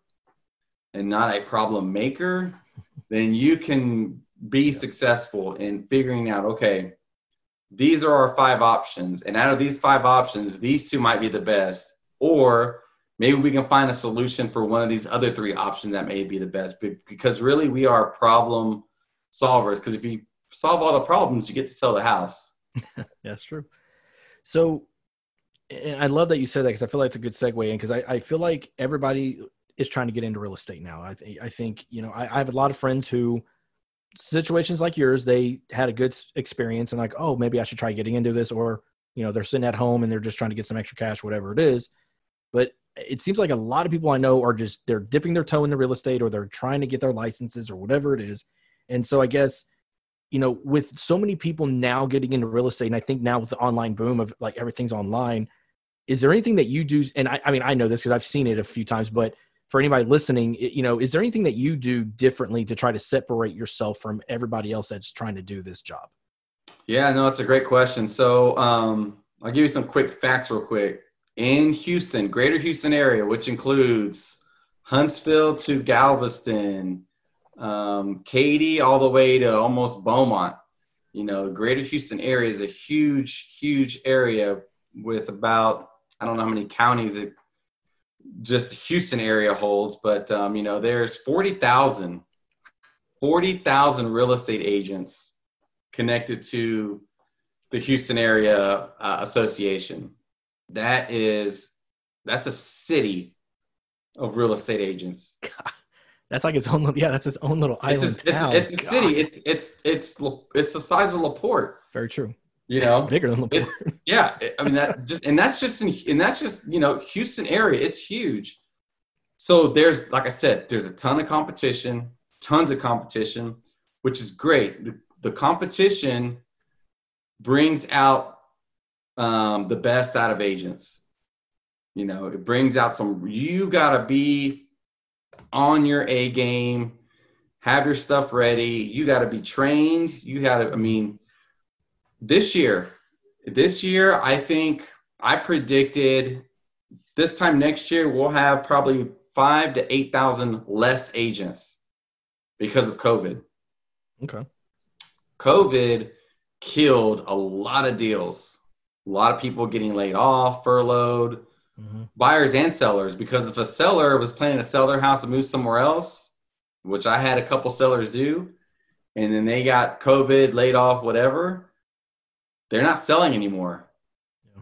and not a problem maker, then you can be successful in figuring out, okay, these are our five options. And out of these five options, these two might be the best. Or maybe we can find a solution for one of these other three options that may be the best. Be- Because really, we are problem solvers. Because if you solve all the problems, you get to sell the house. That's true. So, I love that you said that because I feel like it's a good segue in because I, I feel like everybody is trying to get into real estate now. I, th- I think, you know, I, I have a lot of friends who, situations like yours, they had a good experience and like, oh, maybe I should try getting into this, or, you know, they're sitting at home and they're just trying to get some extra cash, whatever it is. But it seems like a lot of people I know are just, they're dipping their toe in the real estate or they're trying to get their licenses or whatever it is. And so I guess, you know, with so many people now getting into real estate, and I think now with the online boom of like everything's online, is there anything that you do? And I, I mean, I know this because I've seen it a few times, but for anybody listening, you know, is there anything that you do differently to try to separate yourself from everybody else that's trying to do this job? Yeah, no, it's a great question. So um, I'll give you some quick facts real quick. In Houston, greater Houston area, which includes Huntsville to Galveston, um, Katy, all the way to almost Beaumont. You know, greater Houston area is a huge, huge area with about, I don't know how many counties it just Houston area holds, but um, you know, there's 40,000, 40,000 real estate agents connected to the Houston area uh, association. That is that's a city of real estate agents. That's like its own little, yeah, that's its own little It's island a, town. it's, it's a God, city. It's it's it's it's the size of Laporte. very true. You It's know, bigger than LaPorte. yeah. I mean that just and that's just in and that's just you know Houston area. It's huge. So there's like I said, there's a ton of competition, tons of competition, which is great. The, the competition brings out um, the best out of agents. You know, it brings out some. You gotta be on your A game, have your stuff ready. You gotta be trained. You gotta. I mean, this year, this year, I think I predicted this time next year we'll have probably five to eight thousand less agents because of COVID. Okay. COVID killed a lot of deals. A lot of people getting laid off, furloughed, Mhm. buyers and sellers. Because if a seller was planning to sell their house and move somewhere else, which I had a couple sellers do, and then they got COVID, laid off, whatever, they're not selling anymore. Yeah.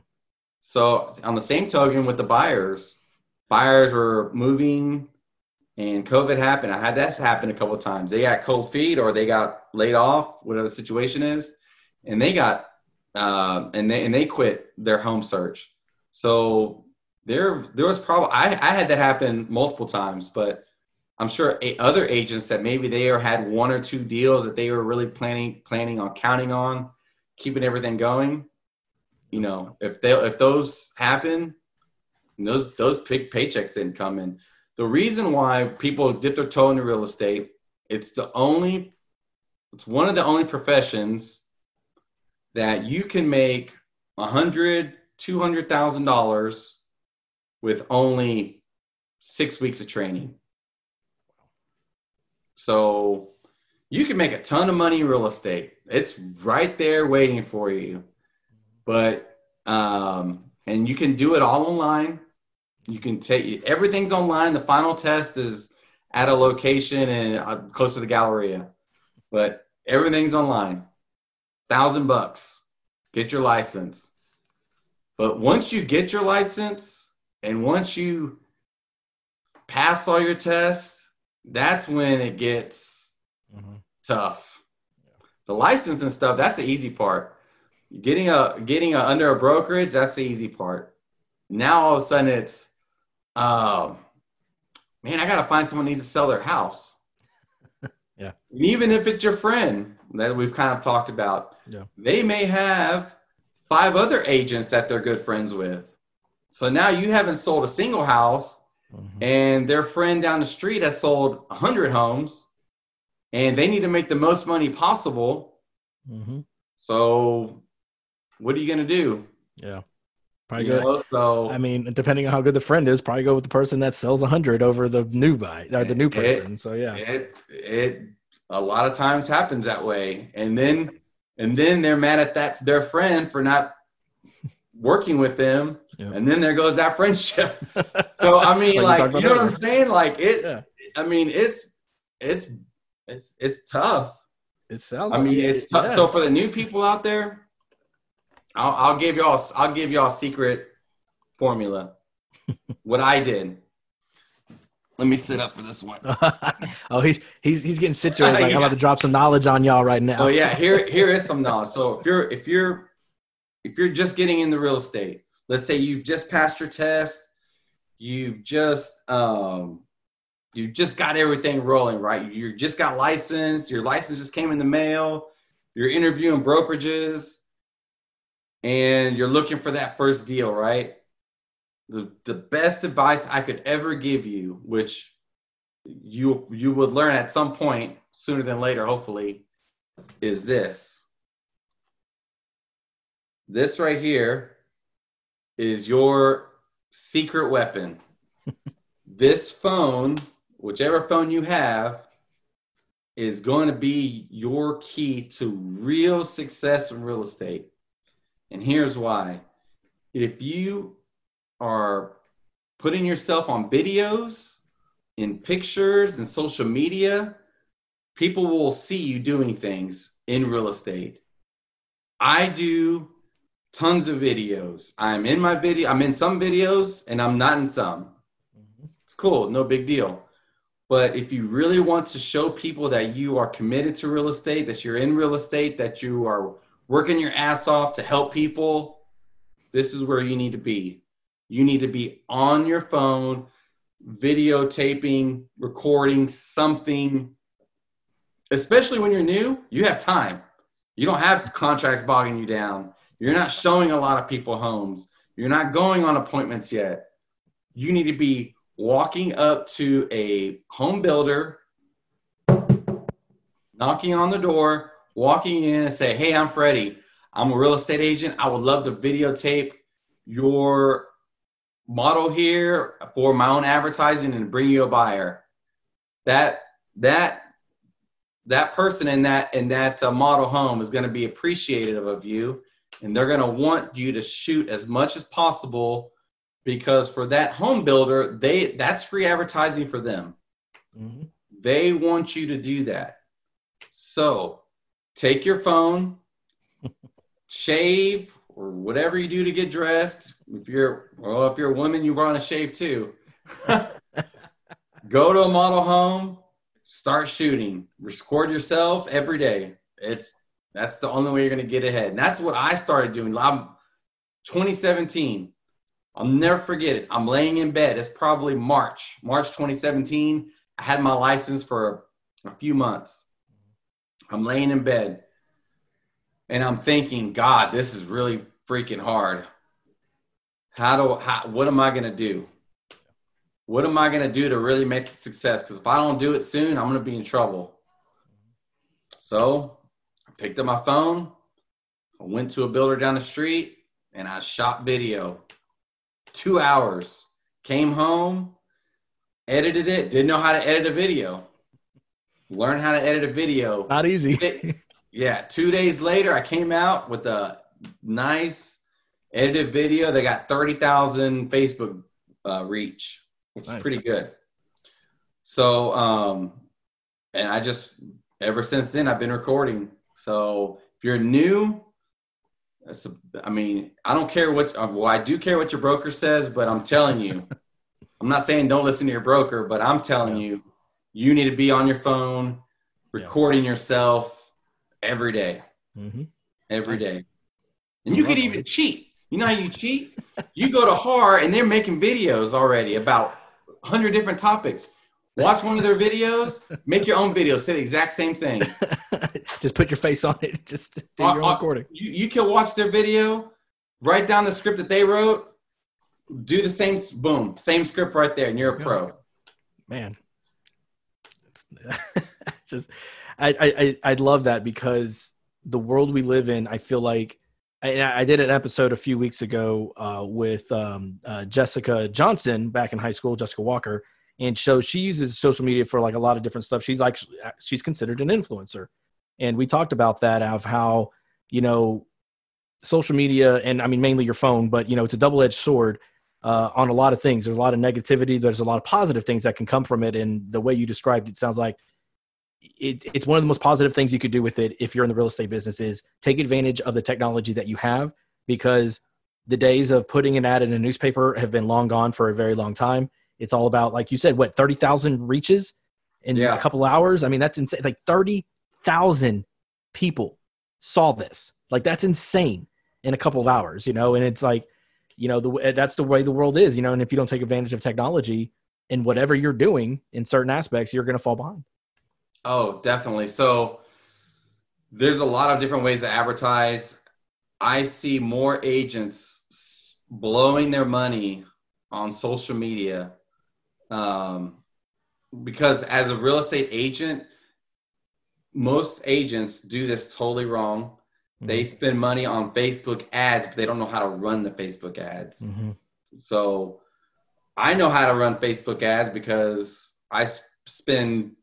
So on the same token with the buyers, buyers were moving and COVID happened. I had that happen a couple of times. They got cold feet or they got laid off, whatever the situation is, and they got uh, and they and they quit their home search. So there there was probably I, I had that happen multiple times, but I'm sure a, other agents that maybe they had one or two deals that they were really planning planning on counting on, keeping everything going. You know, if they if those happen, those those big paychecks didn't come in. The reason why people dip their toe into real estate, it's the only, it's one of the only professions that you can make a hundred, two hundred thousand dollars with only six weeks of training. So you can make a ton of money in real estate. It's right there waiting for you. But um, and you can do it all online. You can take everything's online. The final test is at a location and uh, close to the Galleria, but everything's online. thousand bucks, get your license. But once you get your license and once you pass all your tests, that's when it gets Mhm. tough. The license and stuff, that's the easy part. Getting a getting a under a brokerage, that's the easy part. Now all of a sudden it's um man, I gotta find someone who needs to sell their house. Yeah. And even if it's your friend that we've kind of talked about, Yeah. they may have five other agents that they're good friends with. So now you haven't sold a single house Mhm. and their friend down the street has sold 100 homes and they need to make the most money possible. Mhm. So what are you going to do? Yeah. Probably You go. know, so I mean, depending on how good the friend is, probably go with the person that sells a hundred over the new buy or the new It- person. So yeah. it it a lot of times happens that way and then and then they're mad at that their friend for not working with them Yeah. and then there goes that friendship so i mean like talked you know what i'm saying like it Yeah. i mean it's it's it's it's tough It sounds. i like mean it- it's tough yeah. so for the new people out there i'll, I'll give y'all i'll give y'all a secret formula what i did let me sit up for this one oh, he's he's he's getting situated. Like I'm about to drop some knowledge on y'all right now. Oh yeah, here here is some knowledge. So if you're if you're if you're just getting into real estate, let's say you've just passed your test, you've just um you just got everything rolling, right? You just got licensed, your license just came in the mail, you're interviewing brokerages, and you're looking for that first deal, right? The the best advice I could ever give you, which you you would learn at some point sooner than later, hopefully, is this. This right here is your secret weapon. this phone, whichever phone you have, is going to be your key to real success in real estate. And here's why. If you are putting yourself on videos, in pictures and social media, people will see you doing things in real estate. I do tons of videos. I'm in my video, I'm in some videos and I'm not in some. Mhm. It's cool, no big deal. But if you really want to show people that you are committed to real estate, that you're in real estate, that you are working your ass off to help people, this is where you need to be. You need to be on your phone, videotaping, recording something. Especially when you're new, you have time. You don't have contracts bogging you down. You're not showing a lot of people homes. You're not going on appointments yet. You need to be walking up to a home builder, knocking on the door, walking in and say, Hey, I'm Freddie. I'm a real estate agent. I would love to videotape your model here for my own advertising and bring you a buyer. That that that person in that in that uh, model home is going to be appreciative of you and they're going to want you to shoot as much as possible because for that home builder they that's free advertising for them. Mhm. they want you to do that. So take your phone shave or whatever you do to get dressed. If you're well if you're a woman you want to shave too. Go to a model home start shooting. Record yourself every day. It's that's the only way you're going to get ahead. And that's what i started doing. I'm 2017 i'll never forget it. I'm laying in bed. It's probably march march 2017 i had my license for a few months. I'm laying in bed and i'm thinking god this is really freaking hard. How do how, what am i going to do? What am I going to do to really make it success? Because if I don't do it soon, I'm going to be in trouble. So I picked up my phone, I went to a builder down the street, and I shot video. Two hours. Came home, edited it, didn't know how to edit a video. Learn how to edit a video. Not easy. Yeah, two days later, I came out with a nice edited video that got 30,000 Facebook uh, reach, which Nice. is pretty good. So, um, and I just, ever since then, I've been recording. So If you're new, that's a, I mean, I don't care what. uh, Well, I do care what your broker says, but I'm telling you, I'm not saying don't listen to your broker, but I'm telling Yeah. you, you need to be on your phone, Yeah. recording yourself every day, hmm every Nice. day, and you could even cheat. You know how you cheat? you go to HAR and they're making videos already about 100 different topics. Watch one of their videos, make your own video, say the exact same thing. just put your face on it. Just do Uh, your uh, own recording. You, you can watch their video, write down the script that they wrote, do the same, boom, same script right there, and you're a pro. man it's, it's just I, I i i love that because the world we live in i feel like I I did an episode a few weeks ago uh, with um, uh, Jessica Johnson back in high school, Jessica Walker, and so she uses social media for like a lot of different stuff. She's like she's considered an influencer, and we talked about that of how you know social media and I mean mainly your phone, but you know it's a double edged sword uh, on a lot of things. There's a lot of negativity. There's a lot of positive things that can come from it. And the way you described it sounds like it, it's one of the most positive things you could do with it if you're in the real estate business is take advantage of the technology that you have because the days of putting an ad in a newspaper have been long gone for a very long time. It's all about, like you said, what, 30,000 reaches in Yeah. a couple hours? I mean, that's insane. Like 30,000 people saw this. Like that's insane in a couple of hours, you know? And it's like, you know, the, eh, that's the way the world is, you know? And if you don't take advantage of technology in whatever you're doing in certain aspects, you're going to fall behind. Oh, definitely. So there's a lot of different ways to advertise. I see more agents blowing their money on social media um, because as a real estate agent, most agents do this totally wrong. They spend money on Facebook ads, but they don't know how to run the Facebook ads. Mhm. So I know how to run Facebook ads because I spend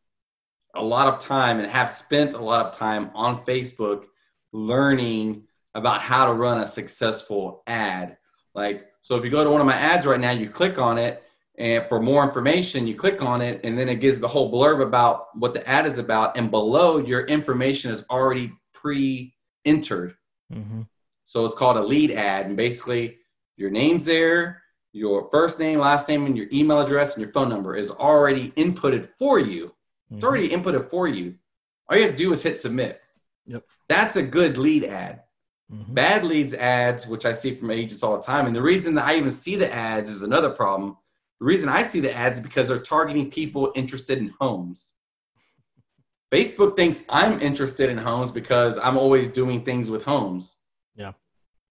a lot of time and have spent a lot of time on Facebook learning about how to run a successful ad. Like, so if you go to one of my ads right now, you click on it, and for more information, you click on it, and then it gives the whole blurb about what the ad is about. And below, your information is already pre entered. Mhm. So it's called a lead ad. And basically, your name's there, your first name, last name, and your email address and your phone number is already inputted for you. It's Mhm. already inputted for you. All you have to do is hit submit. Yep. That's a good lead ad. Mhm. Bad leads ads, which I see from agents all the time. And the reason that I even see the ads is another problem. The reason I see the ads is because they're targeting people interested in homes. Facebook thinks I'm interested in homes because I'm always doing things with homes. Yeah.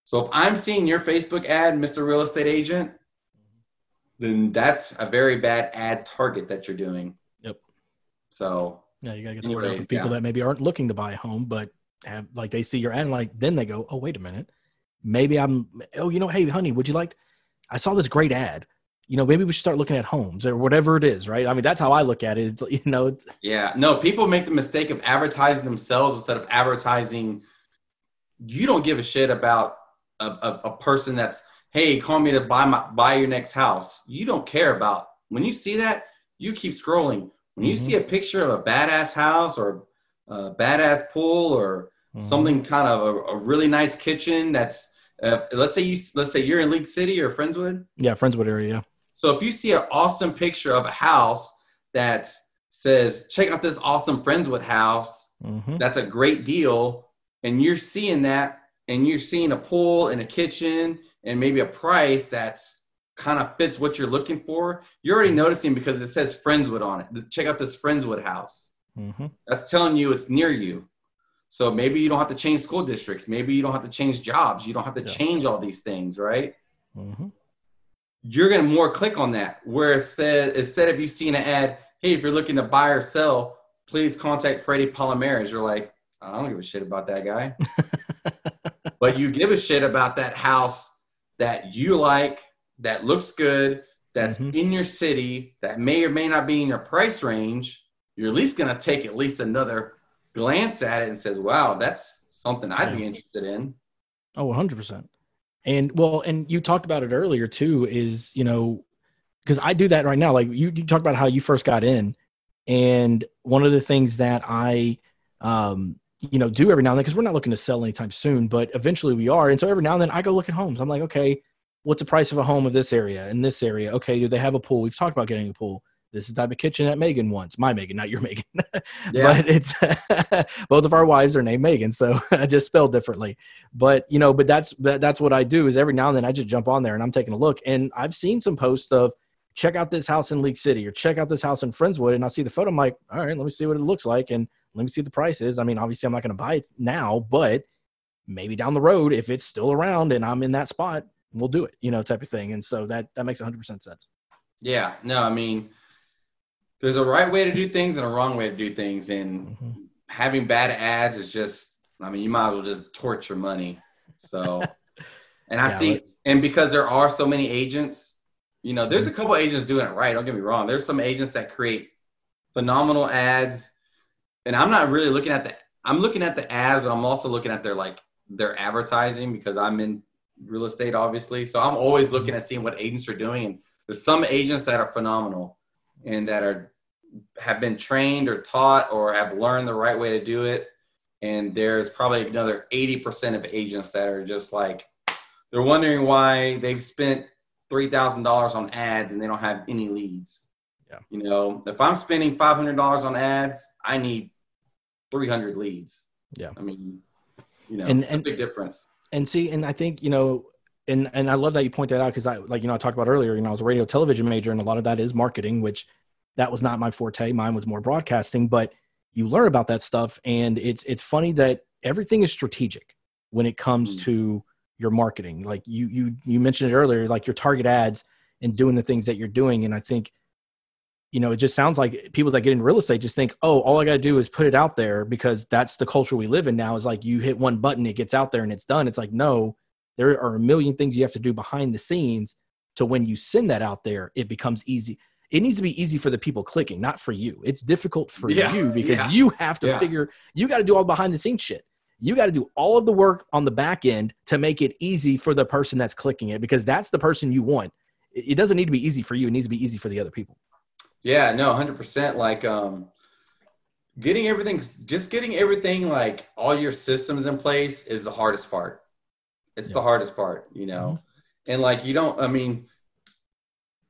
So if I'm seeing your Facebook ad, Mr. Real Estate Agent, then that's a very bad ad target that you're doing. Yep. So Yeah, you gotta get the word out to people yeah. that maybe aren't looking to buy a home, but have like they see your ad, and like then they go, "Oh, wait a minute, maybe I'm." Oh, you know, hey, honey, would you like? I saw this great ad. You know, maybe we should start looking at homes or whatever it is, right? I mean, that's how I look at it. It's you know, it's, Yeah, no, people make the mistake of advertising themselves instead of advertising. You don't give a shit about a, a, a person that's, hey, call me to buy my buy your next house. You don't care about when you see that, you keep scrolling. When you Mhm. see a picture of a badass house or a badass pool or Mhm. something kind of a, a really nice kitchen that's uh, let's say you let's say you're in League City or Friendswood. yeah, Friendswood area. So if you see an awesome picture of a house that says, check out this awesome Friendswood house, Mhm. that's a great deal, and you're seeing that, and you're seeing a pool and a kitchen and maybe a price that's kind of fits what you're looking for, you're already noticing because it says Friendswood on it. Check out this Friendswood house. Mhm. That's telling you it's near you. So maybe you don't have to change school districts. Maybe you don't have to change jobs. You don't have to Yeah. change all these things, right? Mhm. You're going to more click on that. Where it says, instead of you seeing an ad, hey, if you're looking to buy or sell, please contact Freddie Palomarez. You're like, I don't give a shit about that guy. but you give a shit about that house that you like, that looks good, that's Mhm. in your city, that may or may not be in your price range. You're at least going to take at least another glance at it and says, wow, that's something I'd be interested in. Oh, 100%. And well, and you talked about it earlier too, is, you know, because I do that right now. Like you, you talked about how you first got in. And one of the things that I um, you know, do every now and then because we're not looking to sell anytime soon, but eventually we are. And so every now and then I go look at homes. I'm like, okay, what's the price of a home of this area in this area? Okay, do they have a pool? We've talked about getting a pool. This is the type of kitchen that Megan wants. My Megan, not your Megan. but it's both of our wives are named Megan, so I just spelled differently. But you know, but that's that, that's what I do is every now and then I just jump on there and I'm taking a look. And I've seen some posts of check out this house in League City or check out this house in Friendswood, and I see the photo. I'm like, all right, let me see what it looks like, and let me see what the price is. I mean, obviously, I'm not going to buy it now, but maybe down the road, if it's still around and I'm in that spot, we'll do it, you know, type of thing. And so that that makes 100 percent sense. Yeah, no, I mean, there's a right way to do things and a wrong way to do things, and mm-hmm. having bad ads is just, I mean, you might as well just torture money. So, and I yeah, see, and because there are so many agents, you know, there's a couple agents doing it right. Don't get me wrong. There's some agents that create phenomenal ads, and I'm not really looking at the. I'm looking at the ads, but I'm also looking at their like their advertising because I'm in real estate, obviously. So I'm always looking at seeing what agents are doing. And there's some agents that are phenomenal and that are have been trained or taught or have learned the right way to do it. And there's probably another 80% of agents that are just like they're wondering why they've spent three thousand dollars on ads and they don't have any leads. Yeah. You know, if I'm spending five hundred dollars on ads, I need three hundred leads. Yeah. I mean, you know, and, and big difference. And see, and I think you know, and and I love that you point that out because I like you know I talked about earlier. You know, I was a radio television major, and a lot of that is marketing, which that was not my forte. Mine was more broadcasting, but you learn about that stuff, and it's it's funny that everything is strategic when it comes mm. to your marketing. Like you you you mentioned it earlier, like your target ads and doing the things that you're doing. And I think, you know, it just sounds like people that get in real estate just think, oh, all I got to do is put it out there because that's the culture we live in now. Is like you hit one button, it gets out there and it's done. It's like no, there are a million things you have to do behind the scenes to when you send that out there, it becomes easy. It needs to be easy for the people clicking, not for you. It's difficult for yeah, you because yeah. you have to yeah. figure. You got to do all behind the scenes shit you got to do all of the work on the back end to make it easy for the person that's clicking it because that's the person you want. It doesn't need to be easy for you. It needs to be easy for the other people. Yeah, no, 100%. Like, um, getting everything, just getting everything, like all your systems in place is the hardest part. It's yeah. the hardest part, you know? Mm-hmm. And like, you don't, I mean,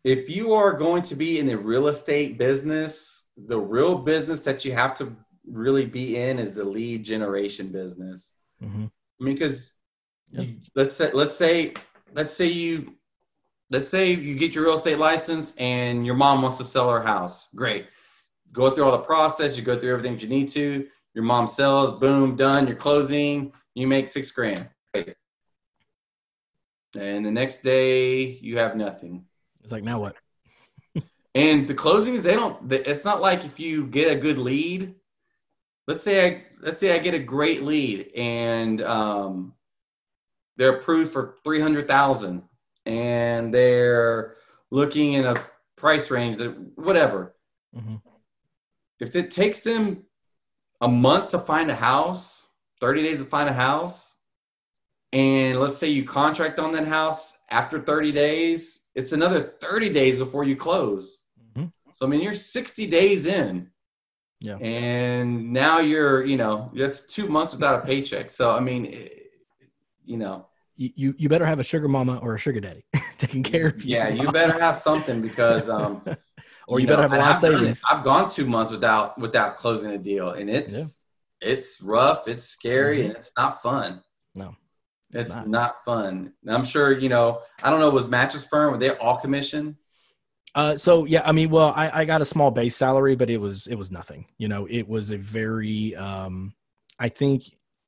if you are going to be in the real estate business, the real business that you have to really be in is the lead generation business. Mm-hmm. I mean, because yep. let's say let's say let's say you let's say you get your real estate license and your mom wants to sell her house. Great, go through all the process. You go through everything you need to. Your mom sells. Boom, done. You're closing. You make six grand. Great. And the next day you have nothing. It's like now what? and the closings, they don't. It's not like if you get a good lead let's say I let's say I get a great lead and um, they're approved for three hundred thousand and they're looking in a price range that whatever. Mm-hmm. If it takes them a month to find a house, thirty days to find a house, and let's say you contract on that house after thirty days, it's another thirty days before you close. Mm-hmm. So I mean, you're sixty days in yeah. And now you're, you know, that's two months without a paycheck. So, I mean, it, you know, you, you better have a sugar mama or a sugar daddy taking care of you. Yeah, you better have something because, um, or you, you better have a lot of savings. I've gone two months without, without closing a deal and it's, yeah. it's rough. It's scary mm-hmm. and it's not fun. No, it's, it's not. not. fun. I'm sure, you know, I don't know, was mattress firm, were they all commission? Uh, so yeah, I mean, well, I, I got a small base salary, but it was it was nothing. You know, it was a very um, I think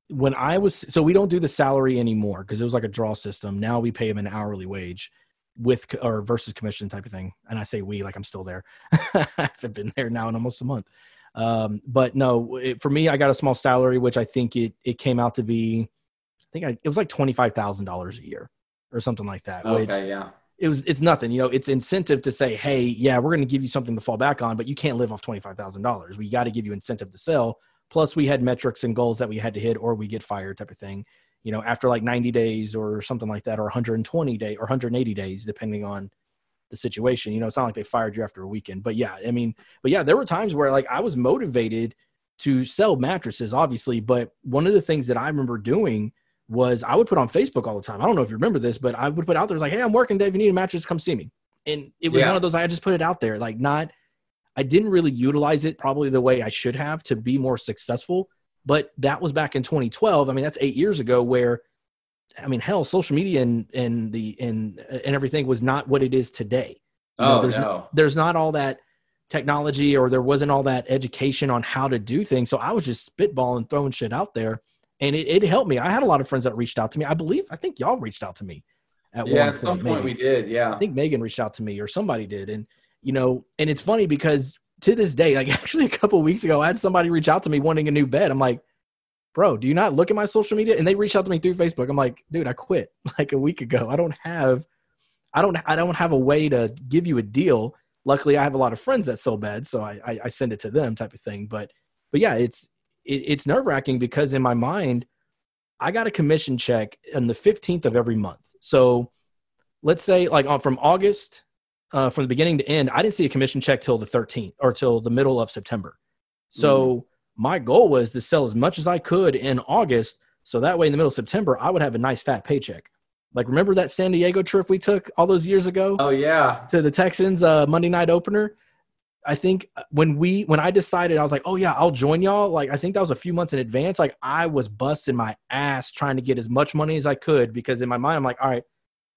when I was so we don't do the salary anymore because it was like a draw system. Now we pay him an hourly wage with or versus commission type of thing. And I say we like I'm still there. I've been there now in almost a month. Um, but no, it, for me, I got a small salary, which I think it it came out to be, think I, it was like twenty five thousand dollars a year or something like that. Okay, which, yeah it was it's nothing you know it's incentive to say hey yeah we're going to give you something to fall back on but you can't live off $25000 we got to give you incentive to sell plus we had metrics and goals that we had to hit or we get fired type of thing you know after like 90 days or something like that or 120 day or 180 days depending on the situation you know it's not like they fired you after a weekend but yeah i mean but yeah there were times where like i was motivated to sell mattresses, obviously. But one of the things that I remember doing was I would put on Facebook all the time. I don't know if you remember this, but I would put out there like, "Hey, I'm working, Dave. You need a mattress? Come see me." And it was Yeah. one of those I just put it out there, like not. I didn't really utilize it probably the way I should have to be more successful. But that was back in 2012. I mean, that's eight years ago. Where, I mean, hell, social media and and the and and everything was not what it is today. You know, Oh there's no. there's not all that technology or there wasn't all that education on how to do things. So I was just spitballing, throwing shit out there, and it, it helped me. I had a lot of friends that reached out to me. I believe I think y'all reached out to me at Yeah, one at some point. point maybe. we did. Yeah. I think Megan reached out to me or somebody did, and you know, and it's funny because to this day, like actually a couple weeks ago, I had somebody reach out to me wanting a new bed. I'm like. Bro, do you not look at my social media? And they reached out to me through Facebook. I'm like, dude, I quit like a week ago. I don't have I don't I don't have a way to give you a deal. Luckily, I have a lot of friends that sell beds, so I I, I send it to them type of thing. But but yeah, it's it, it's nerve wracking because in my mind, I got a commission check on the 15th of every month. So let's say like on from August, uh, from the beginning to end, I didn't see a commission check till the 13th or till the middle of September. So my goal was to sell as much as I could in August, so that way in the middle of September I would have a nice fat paycheck. Like remember that San Diego trip we took all those years ago Oh yeah. to the Texans uh, Monday night opener? I think uh, when we when I decided I was like, oh yeah, I'll join y'all. Like I think that was a few months in advance. Like I was busting my ass trying to get as much money as I could because in my mind I'm like, all right,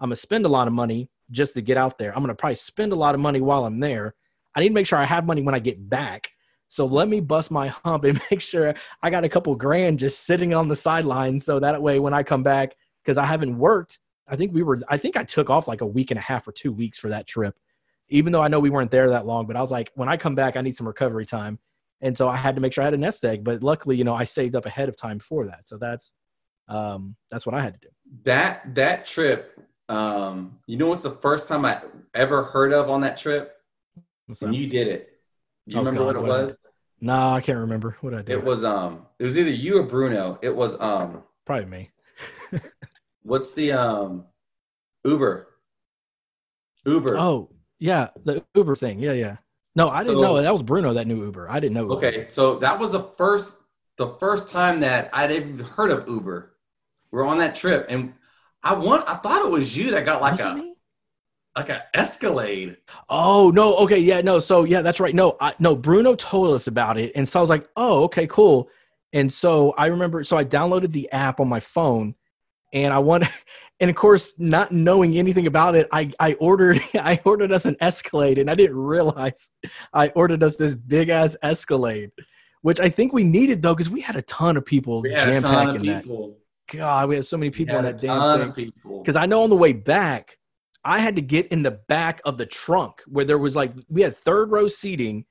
I'm gonna spend a lot of money just to get out there. I'm gonna probably spend a lot of money while I'm there. I need to make sure I have money when I get back. So let me bust my hump and make sure I got a couple grand just sitting on the sidelines. So that way when I come back, because I haven't worked, I think we were I think I took off like a week and a half or two weeks for that trip even though I know we weren't there that long, but I was like, when I come back, I need some recovery time. And so I had to make sure I had a nest egg, but luckily, you know, I saved up ahead of time for that. So that's, um, that's what I had to do. That that trip. Um, you know what's the first time I ever heard of on that trip? And you did it. You Oh, remember God, what it what I was? no, I can't remember what I did. It was um. It was either you or Bruno. It was um. probably me. What's the um? Uber. Uber. Oh yeah. The Uber thing. Yeah. Yeah. No, I didn't So- know that was Bruno that knew Uber. I didn't know. Uber. Okay, so that was the first the first time that I'd even heard of Uber. We're on that trip, and I want I thought it was you that got like Was a me? like a Escalade. Oh no, okay, yeah, no, so yeah, that's right. No, I no, Bruno told us about it, and so I was like, oh, okay, cool. And so I remember, so I downloaded the app on my phone, and I want, and of course, not knowing anything about it, I I ordered I ordered us an Escalade, and I didn't realize I ordered us this big ass Escalade, which I think we needed though because we had a ton of people We had a jam ton of packed in that. God, we had so many people in that damn thing. because I know on the way back, I had to get in the back of the trunk where there was like we had third row seating,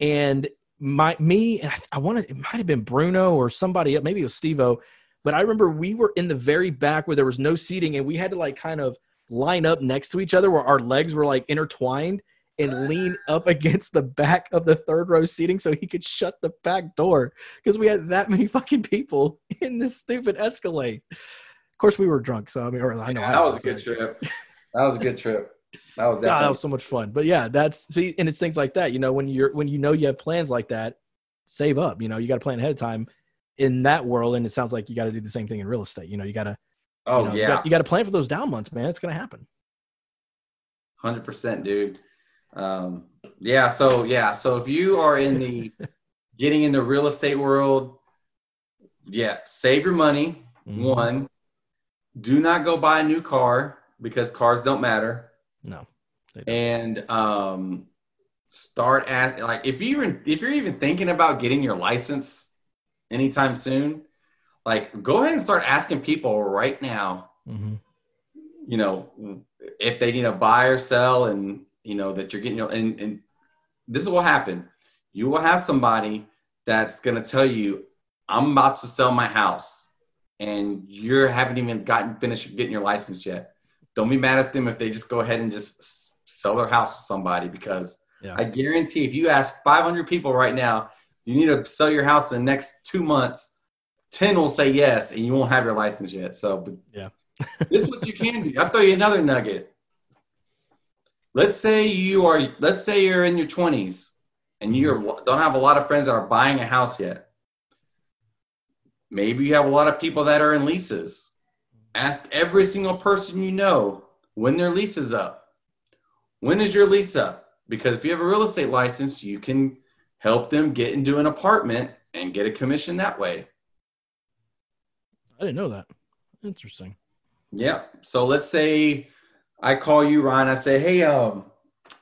and my me and I, I want to it might have been Bruno or somebody maybe it was Stevo, but I remember we were in the very back where there was no seating, and we had to like kind of line up next to each other where our legs were like intertwined and lean up against the back of the third row seating so he could shut the back door because we had that many fucking people in this stupid Escalade. Of course, we were drunk, so I mean, or I know I that was a good trip. That was a good trip. That was God, that was so much fun. But yeah, that's see, and it's things like that. You know, when you're when you know you have plans like that, save up. You know, you got to plan ahead of time in that world, and it sounds like you got to do the same thing in real estate. You know, you got to. oh you know, yeah, you got to plan for those down months, man. It's gonna happen. hundred percent, dude. Um, yeah, so yeah, so if you are in the getting in the real estate world, yeah, save your money. Mhm. One, do not go buy a new car because cars don't matter. No. don't. And um, start at like if you even if you're even thinking about getting your license anytime soon, like go ahead and start asking people right now. Mhm. You know, if they need to buy or sell, and you know that you're getting your and and this is what happen. You will have somebody that's gonna tell you, "I'm about to sell my house," and you haven't even gotten finished getting your license yet. Don't be mad at them if they just go ahead and just sell their house to somebody because Yeah. I guarantee if you ask 500 people right now, you need to sell your house in the next two months, 10 will say yes, and you won't have your license yet. So, Yeah. this is what you can do. I'll throw you another nugget. Let's say you are, let's say you're in your 20s and you mm-hmm. don't have a lot of friends that are buying a house yet. maybe you have a lot of people that are in leases. Ask every single person you know when their lease is up. When is your lease up? Because if you have a real estate license, you can help them get into an apartment and get a commission that way. I didn't know that. Interesting. Yeah. So let's say I call you, Ryan. I say, hey, um,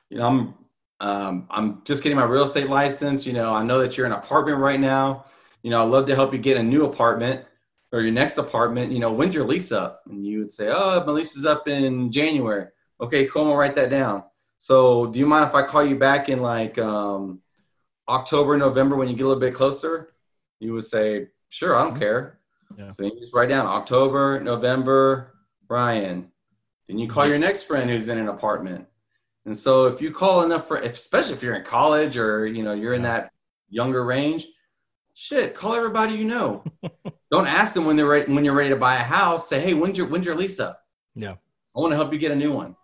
you know, I'm um, I'm just getting my real estate license. You know, I know that you're in an apartment right now. You know, I'd love to help you get a new apartment or your next apartment. You know, when's your lease up? And you would say, oh, my lease is up in January. Okay, cool. I'll write that down. So, do you mind if I call you back in like um, October, November when you get a little bit closer? You would say, sure, I don't mm-hmm. care. Yeah. So you just write down October, November, Brian. Then you call your next friend who's in an apartment. And so if you call enough for, especially if you're in college or you know you're in that younger range, shit, call everybody you know. Don't ask them when they're ready, when you're ready to buy a house. Say, hey, when's your when's your lease up? Yeah, I want to help you get a new one.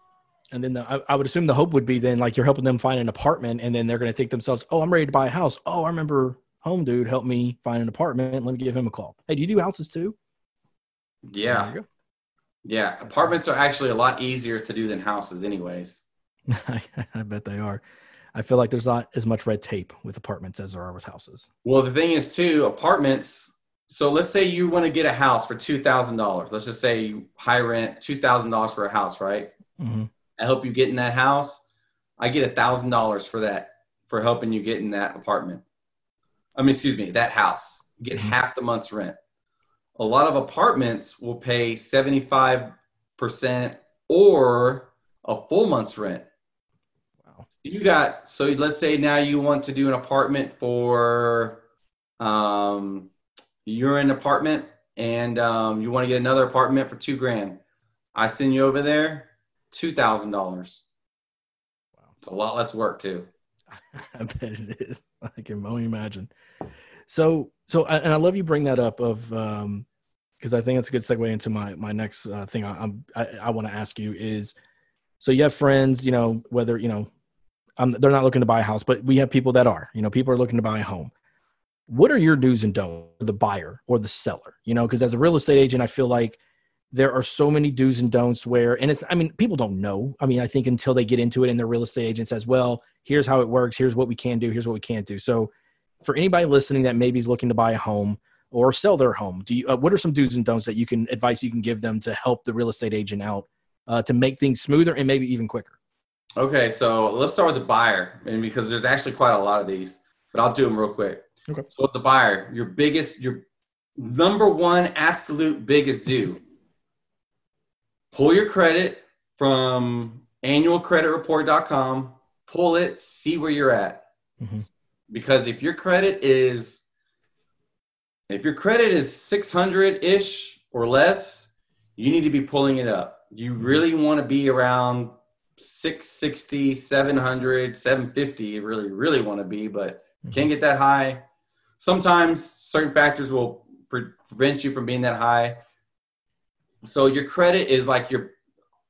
And then the, I, I, would assume the hope would be then like you're helping them find an apartment, and then they're going to think themselves, oh, I'm ready to buy a house. Oh, I remember home dude helped me find an apartment. Let me give him a call. Hey, do you do houses too? Yeah. Yeah. Apartments are actually a lot easier to do than houses, anyways. I bet they are. I feel like there's not as much red tape with apartments as there are with houses. Well, the thing is, too, apartments. So let's say you want to get a house for two thousand dollars. Let's just say high rent two thousand dollars for a house, right? Mm-hmm. I help you get in that house. I get a thousand dollars for that for helping you get in that apartment. I mean, excuse me, that house. You get mm-hmm. half the month's rent. A lot of apartments will pay seventy five percent or a full month's rent Wow. you got so let's say now you want to do an apartment for um you're in an apartment and um, you want to get another apartment for two grand i send you over there two thousand dollars wow it's a lot less work too i bet it is i can only imagine so so and i love you bring that up of um because i think it's a good segue into my my next uh, thing I, i'm i, I want to ask you is so you have friends you know whether you know um, they're not looking to buy a house, but we have people that are. You know, people are looking to buy a home. What are your do's and don'ts, for the buyer or the seller? You know, because as a real estate agent, I feel like there are so many do's and don'ts where, and it's, I mean, people don't know. I mean, I think until they get into it and their real estate agent says, well, here's how it works. Here's what we can do. Here's what we can't do. So for anybody listening that maybe is looking to buy a home or sell their home, do you, uh, what are some do's and don'ts that you can advice you can give them to help the real estate agent out uh, to make things smoother and maybe even quicker? Okay, so let's start with the buyer, and because there's actually quite a lot of these, but I'll do them real quick. Okay. So with the buyer, your biggest, your number one absolute biggest due, pull your credit from annualcreditreport.com, pull it, see where you're at. Mm-hmm. Because if your credit is if your credit is 600 ish or less, you need to be pulling it up. You really want to be around 660, 700, 750 you really, really want to be, but mm-hmm. can't get that high. Sometimes certain factors will pre- prevent you from being that high. So your credit is like your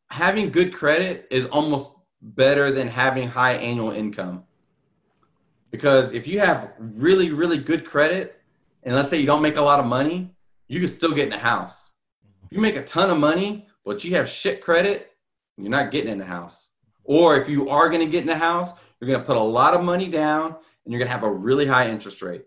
having good credit is almost better than having high annual income. Because if you have really, really good credit, and let's say you don't make a lot of money, you can still get in a house. If you make a ton of money, but you have shit credit, you're not getting in the house. Or if you are going to get in the house, you're going to put a lot of money down and you're going to have a really high interest rate.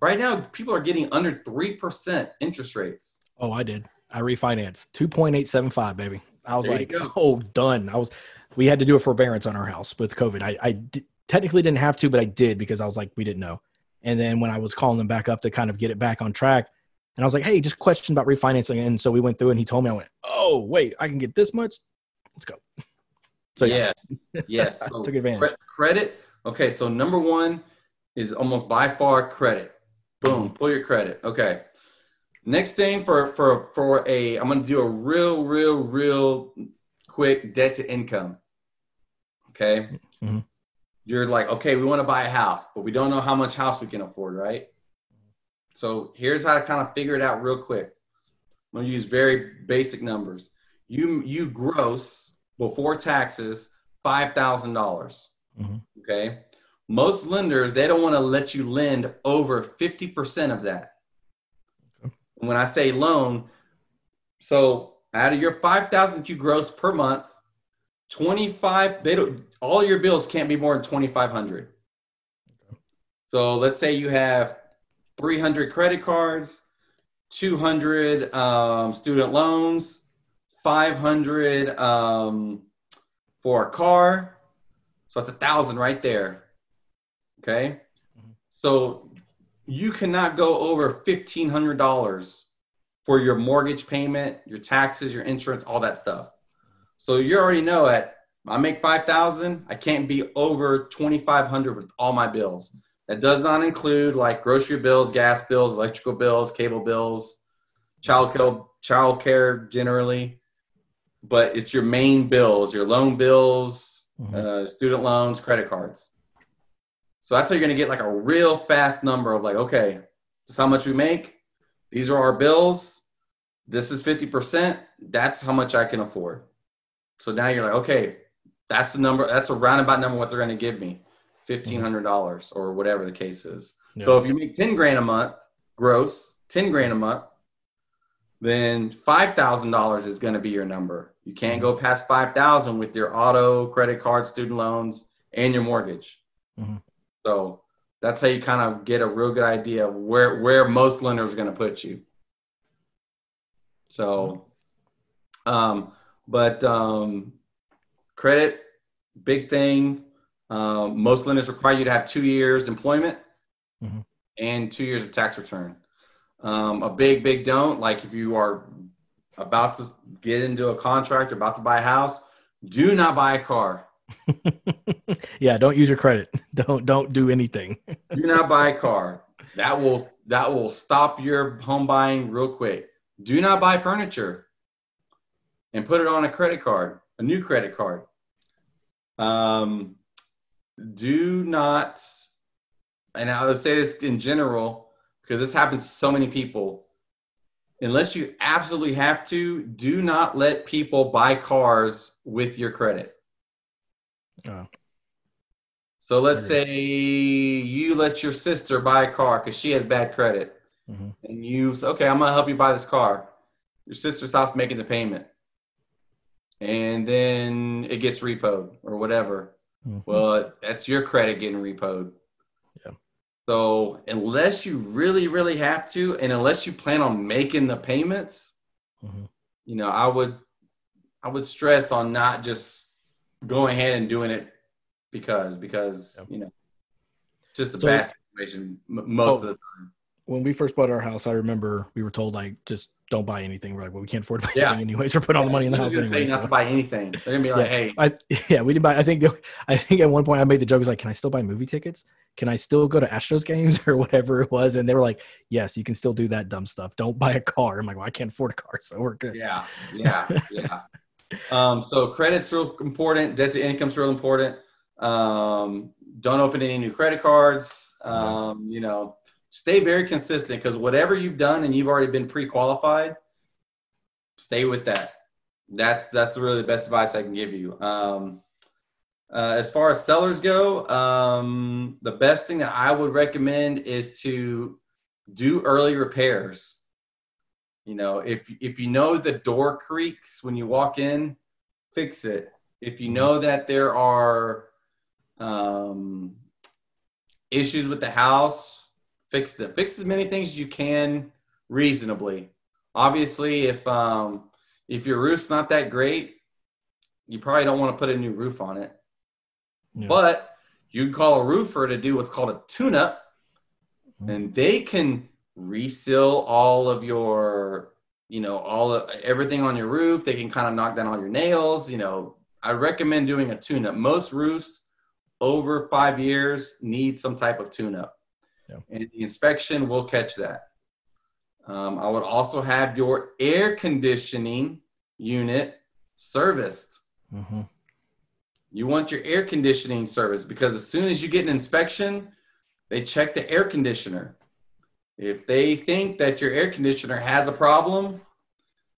Right now, people are getting under 3% interest rates. Oh, I did. I refinanced 2.875, baby. I was there like, oh, done. I was, we had to do a forbearance on our house with COVID. I, I d- technically didn't have to, but I did because I was like, we didn't know. And then when I was calling them back up to kind of get it back on track, and I was like, hey, just question about refinancing. And so we went through and he told me, I went, oh, wait, I can get this much? let's go. So yeah, yes, so took advantage. Credit. Okay, so number one is almost by far credit. Boom, pull your credit. Okay. Next thing for for for a, I'm gonna do a real, real, real quick debt to income. Okay. Mm-hmm. You're like, okay, we want to buy a house, but we don't know how much house we can afford, right? So here's how to kind of figure it out real quick. I'm gonna use very basic numbers. You you gross before taxes five thousand dollars. Mm-hmm. Okay, most lenders they don't want to let you lend over fifty percent of that. Okay. when I say loan, so out of your five thousand that you gross per month, twenty five they don't all your bills can't be more than twenty five hundred. So let's say you have three hundred credit cards, two hundred um, student loans, five hundred um, for a car. So that's a thousand right there. Okay. Mhm. So you cannot go over fifteen hundred dollars for your mortgage payment, your taxes, your insurance, all that stuff. So you already know at I make five thousand, I can't be over twenty five hundred with all my bills. That does not include like grocery bills, gas bills, electrical bills, cable bills, child care, child care generally. But it's your main bills, your loan bills, Mhm. uh, student loans, credit cards. So that's how you're going to get like a real fast number of like, okay, this is how much we make. These are our bills. This is 50%. That's how much I can afford. So now you're like, okay, that's the number. That's a roundabout number what they're going to give me, $1,500 or whatever the case is. So if you make 10 grand a month gross, 10 grand a month, then $5,000 is going to be your number. You can't go past 5,000 with your auto, credit card, student loans, and your mortgage. Mhm. So that's how you kind of get a real good idea of where, where most lenders are going to put you. So, um, but um, credit, big thing. Um, most lenders require you to have two years employment Mhm. and two years of tax return. Um, a big, big don't like if you are about to get into a contract or about to buy a house, do not buy a car. yeah, don't use your credit. Don't don't do anything. do not buy a car. That will that will stop your home buying real quick. Do not buy furniture and put it on a credit card, a new credit card. Um, do not, and I would say this in general because this happens to so many people. Unless you absolutely have to, do not let people buy cars with your credit. Oh. So let's say you let your sister buy a car because she has bad credit, Mhm. and you say, "Okay, I'm gonna help you buy this car." Your sister stops making the payment, and then it gets repoed or whatever. Mhm. Well, that's your credit getting repoed. Yeah. So unless you really, really have to, and unless you plan on making the payments, Mhm. you know, I would, I would stress on not just going ahead and doing it because, because Yep. you know, it's just the So- bad situation most Oh. of the time. when we first bought our house, I remember we were told like just don't buy anything. We're like, well, we can't afford to buy Yeah. anything anyways. We're putting all the money in the They're house anyway. Not so. to buy anything. They're gonna be like, "Hey, I yeah, we didn't buy. I think the, I think at one point I made the joke was like, can I still buy movie tickets? Can I still go to Astros games or whatever it was? And they were like, yes, you can still do that dumb stuff. Don't buy a car. I'm like, well, I can't afford a car, so we're good. yeah, yeah, yeah." Um, so credit's real important. Debt to income's real important. Um, don't open any new credit cards. Um, you know, stay very consistent because whatever you've done and you've already been pre-qualified, stay with that. That's that's really the best advice I can give you. Um, uh, as far as sellers go, um, the best thing that I would recommend is to do early repairs. You know, if if you know the door creaks when you walk in, fix it. If you know that there are um, issues with the house, fix them. Fix as many things as you can reasonably. Obviously, if um, if your roof's not that great, you probably don't want to put a new roof on it. Yeah. But you can call a roofer to do what's called a tune-up, Mhm. and they can reseal all of your, you know, all of everything on your roof. They can kind of knock down all your nails. You know, I recommend doing a tune-up. Most roofs over five years need some type of tune-up, Yeah. and the inspection will catch that. Um, I would also have your air conditioning unit serviced. Mhm. You want your air conditioning service because as soon as you get an inspection, they check the air conditioner. If they think that your air conditioner has a problem,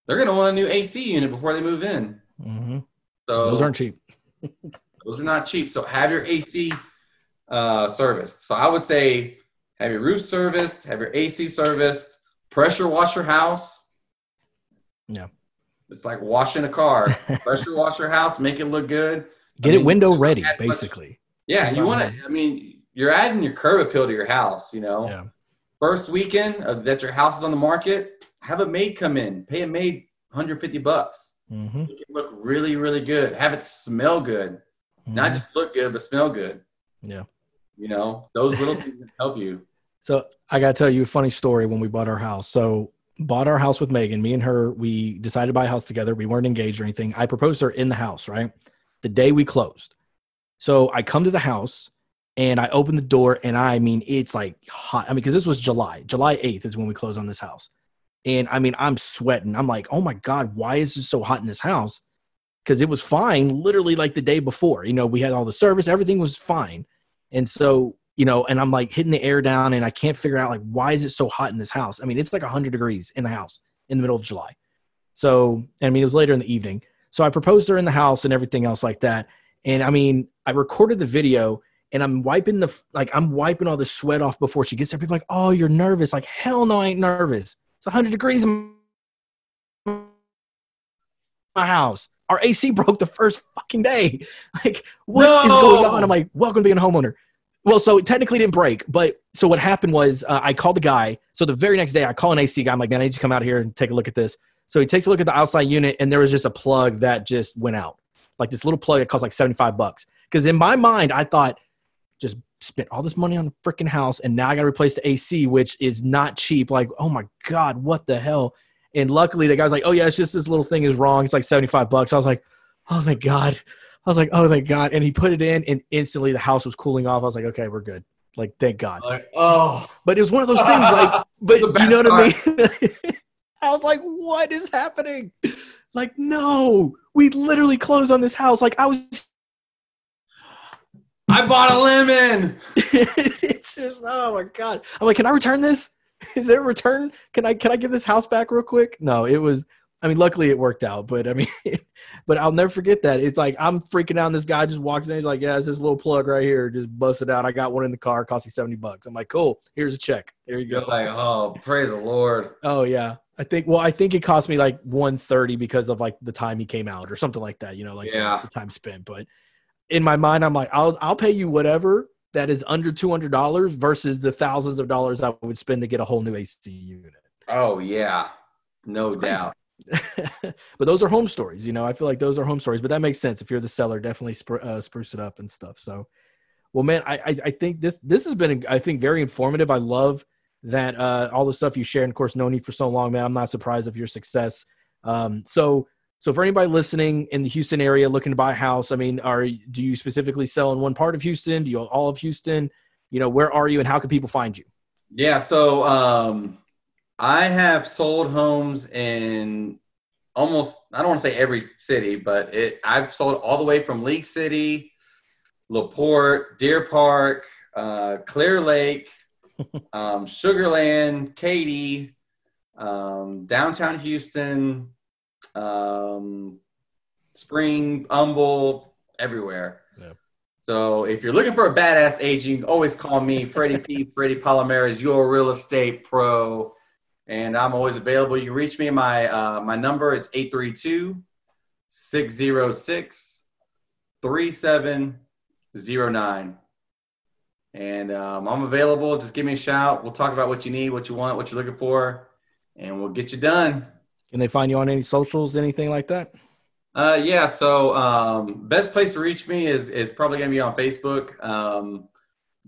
they're going to want a new AC unit before they move in. Mhm. So Those aren't cheap. those are not cheap. So have your AC uh, serviced. So I would say have your roof serviced, have your AC serviced, pressure wash your house. Yeah. It's like washing a car. pressure wash your house, make it look good. Get I mean, it window ready, add much- basically. Yeah, That's you want to. I mean, you're adding your curb appeal to your house. You know, Yeah. First weekend of, that your house is on the market, have a maid come in, pay a maid 150 bucks. hmm it look really, really good. Have it smell good, not just look good, but smell good. Mm-hmm. Yeah. You know, those little things that help you. So I gotta tell you a funny story when we bought our house. So bought our house with Megan. Me and her, we decided to buy a house together. We weren't engaged or anything. I proposed to her in the house, right? The day we closed. So I come to the house and I open the door and I mean it's like hot. I mean, because this was July. July 8th is when we closed on this house. And I mean, I'm sweating. I'm like, oh my God, why is it so hot in this house? Because it was fine literally like the day before. You know, we had all the service, everything was fine. And so, you know, and I'm like hitting the air down and I can't figure out like why is it so hot in this house? I mean, it's like 100 degrees in the house in the middle of July. So, I mean, it was later in the evening. So I proposed her in the house and everything else like that. And I mean, I recorded the video and I'm wiping the like I'm wiping all the sweat off before she gets there. People are like, "Oh, you're nervous." Like, "Hell no, I ain't nervous." It's 100 degrees in my house. Our AC broke the first fucking day. Like, what is No! going on? I'm like, "Welcome to being a homeowner." Well, so it technically didn't break, but so what happened was uh, I called the guy. So the very next day, I call an AC guy. I'm like, "Man, I need you to come out here and take a look at this." So he takes a look at the outside unit, and there was just a plug that just went out, like this little plug that cost like 75 bucks. Because in my mind, I thought, just spent all this money on the freaking house, and now I got to replace the AC, which is not cheap. Like, oh my god, what the hell? And luckily, the guy's like, oh yeah, it's just this little thing is wrong. It's like 75 bucks. I was like, oh thank God. I was like, oh thank God. And he put it in, and instantly the house was cooling off. I was like, okay, we're good. Like, thank God. Like, oh, But it was one of those things, like, but you know what I mean? I was like, what is happening? Like, no, we literally closed on this house. Like, I was, I bought a lemon. it's just, oh my God. I'm like, can I return this? Is there a return? Can I, can I give this house back real quick? No, it was, I mean, luckily it worked out, but I mean, but I'll never forget that. It's like, I'm freaking out. And this guy just walks in. He's like, yeah, it's this little plug right here. Just bust it out. I got one in the car. Cost you 70 bucks. I'm like, cool. Here's a check. There you go. You're like, oh, praise the Lord. Oh yeah. I think well, I think it cost me like 130 because of like the time he came out or something like that, you know, like the- Yeah. the, time spent. But in my mind, I'm like, I'll I'll pay you whatever that is under two hundred dollars versus the thousands of dollars I would spend to get a whole new AC unit. Oh yeah, no doubt. but those are home stories, you know. I feel like those are home stories, but that makes sense if you're the seller. Definitely spru- uh, spruce it up and stuff. So, well, man, I, I I think this this has been I think very informative. I love that uh, all the stuff you share. And of course, known you for so long, man. I'm not surprised of your success. Um, so so for anybody listening in the Houston area looking to buy a house, I mean, are do you specifically sell in one part of Houston? Do you all of Houston? You know, where are you, and how can people find you? Yeah, so um, I have sold homes in almost I don't want to say every city, but it I've sold all the way from League City, Laporte, Deer Park, uh, Clear Lake, um, Sugarland, Katy, um, downtown Houston, um, Spring, Humble, everywhere. Yeah. So if you're looking for a badass agent, you can always call me, Freddie P. Freddie Palomarez, your real estate pro. And I'm always available. You can reach me. My uh, my number is 832 606 3709. And um, I'm available. Just give me a shout. We'll talk about what you need, what you want, what you're looking for, and we'll get you done. Can they find you on any socials, anything like that? Uh, yeah. So um, best place to reach me is is probably gonna be on Facebook. Um,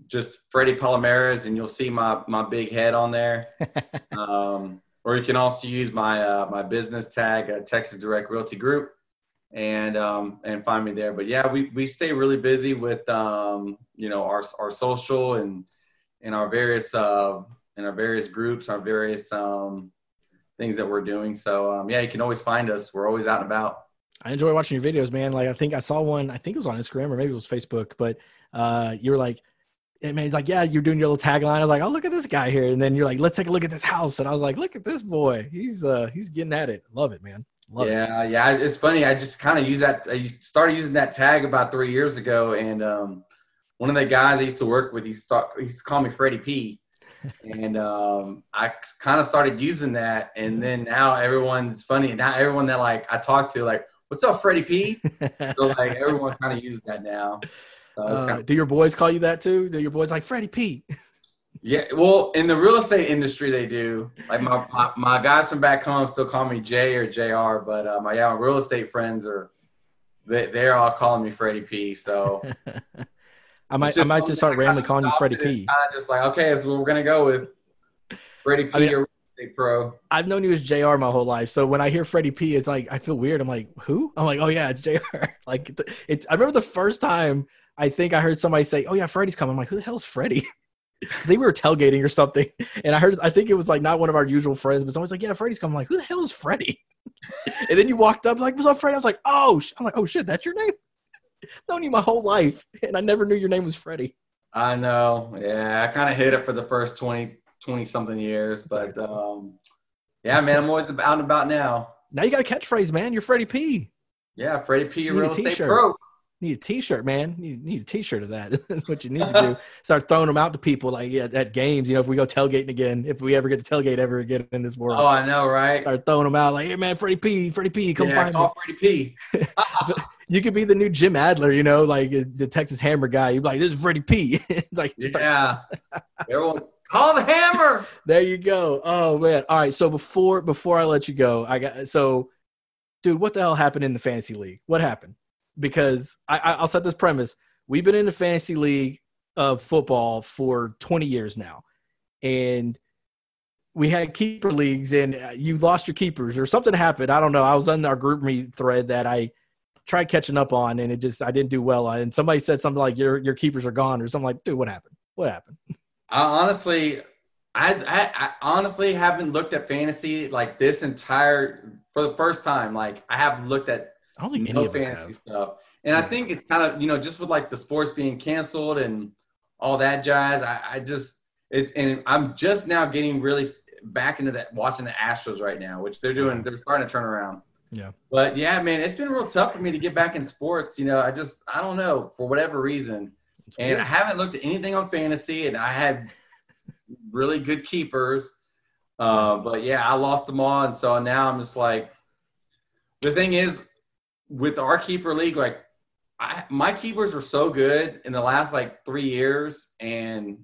just Freddie Palomarez, and you'll see my my big head on there. um, or you can also use my uh, my business tag, uh, Texas Direct Realty Group, and um, and find me there. But yeah, we we stay really busy with um, you know our our social and and our various uh, and our various groups, our various um, things that we're doing. So um, yeah, you can always find us. We're always out and about. I enjoy watching your videos, man. Like I think I saw one, I think it was on Instagram or maybe it was Facebook, but uh you were like, hey, man, he's like, yeah, you're doing your little tagline. I was like, oh, look at this guy here. And then you're like, let's take a look at this house. And I was like, look at this boy. He's uh he's getting at it. Love it, man. Love it. yeah, yeah. It's funny. I just kind of use that. I started using that tag about three years ago, and um, one of the guys I used to work with, he start, he used to call me Freddie P. and um, I kind of started using that. And then now everyone's funny. Now everyone that like I talk to, like, "What's up, Freddie P?" so like everyone kind of uses that now. So Uh, kinda, do your boys call you that too? Do your boys like Freddie P? yeah, well, in the real estate industry, they do. Like my, my my guys from back home still call me Jay or Jr. But uh, my yeah, real estate friends are they they're all calling me Freddie P. So I might I just might just start randomly calling you. Freddie P. kinda just like okay, so we're gonna go with Freddie P. I mean- or pro. I've known you as JR my whole life. So when I hear Freddie P, it's like I feel weird. I'm like, who? I'm like, oh yeah, it's JR. like it's, it's I remember the first time I think I heard somebody say, Oh yeah, Freddie's coming. I'm like, who the hell's Freddie? I think we were tailgating or something. And I heard I think it was like not one of our usual friends, but someone's like, Yeah, Freddie's coming. I'm like, who the hell is Freddie? and then you walked up like, What's up, Freddie? I was like, Oh sh-. I'm like, oh shit, that's your name? known you my whole life, and I never knew your name was Freddie. I know. Yeah, I kind of hit it for the first 20, 20 something years, but um, yeah, man, I'm always out and about now. Now you got a catchphrase, man. You're Freddie P. Yeah, Freddie P. Need a Real Estate. Pro. Need a T-shirt, man. You need a T-shirt of that. That's what you need to do. Start throwing them out to people, like yeah, at games. You know, if we go tailgating again, if we ever get to tailgate ever again in this world, Oh, I know, right? start throwing them out. Like, hey, man, Freddie P, Freddie P, come yeah, find me. call Freddie P. You could be the new Jim Adler, you know, like uh, the Texas Hammer guy. You'd be like, this is Freddie P. Like, Yeah. Everyone, call the hammer. there you go. Oh man. All right. So before before I let you go, I got so, dude, what the hell happened in the fantasy league? What happened? Because I, I I'll set this premise. We've been in the fantasy league of football for 20 years now, and we had keeper leagues, and uh, you lost your keepers or something happened. I don't know. I was on our group meet thread that I tried catching up on, and it just I didn't do well. And somebody said something like your your keepers are gone or something like, dude, what happened? What happened? I honestly, I, I, I honestly haven't looked at fantasy like this entire for the first time. Like I have looked at I don't think any no of us fantasy have. stuff. And I think it's kind of, you know, just with like the sports being canceled and all that jazz, I, I just, it's, and I'm just now getting really back into that, watching the Astros right now, which they're doing, mm-hmm. they're starting to turn around. Yeah. But yeah, man, it's been real tough for me to get back in sports. You know, I just, I don't know, for whatever reason. It's And weird. I haven't looked at anything on fantasy, and I had really good keepers. Uh, but yeah, I lost them all, and so now I'm just like, the thing is, with our keeper league, like, I, my keepers were so good in the last like three years, and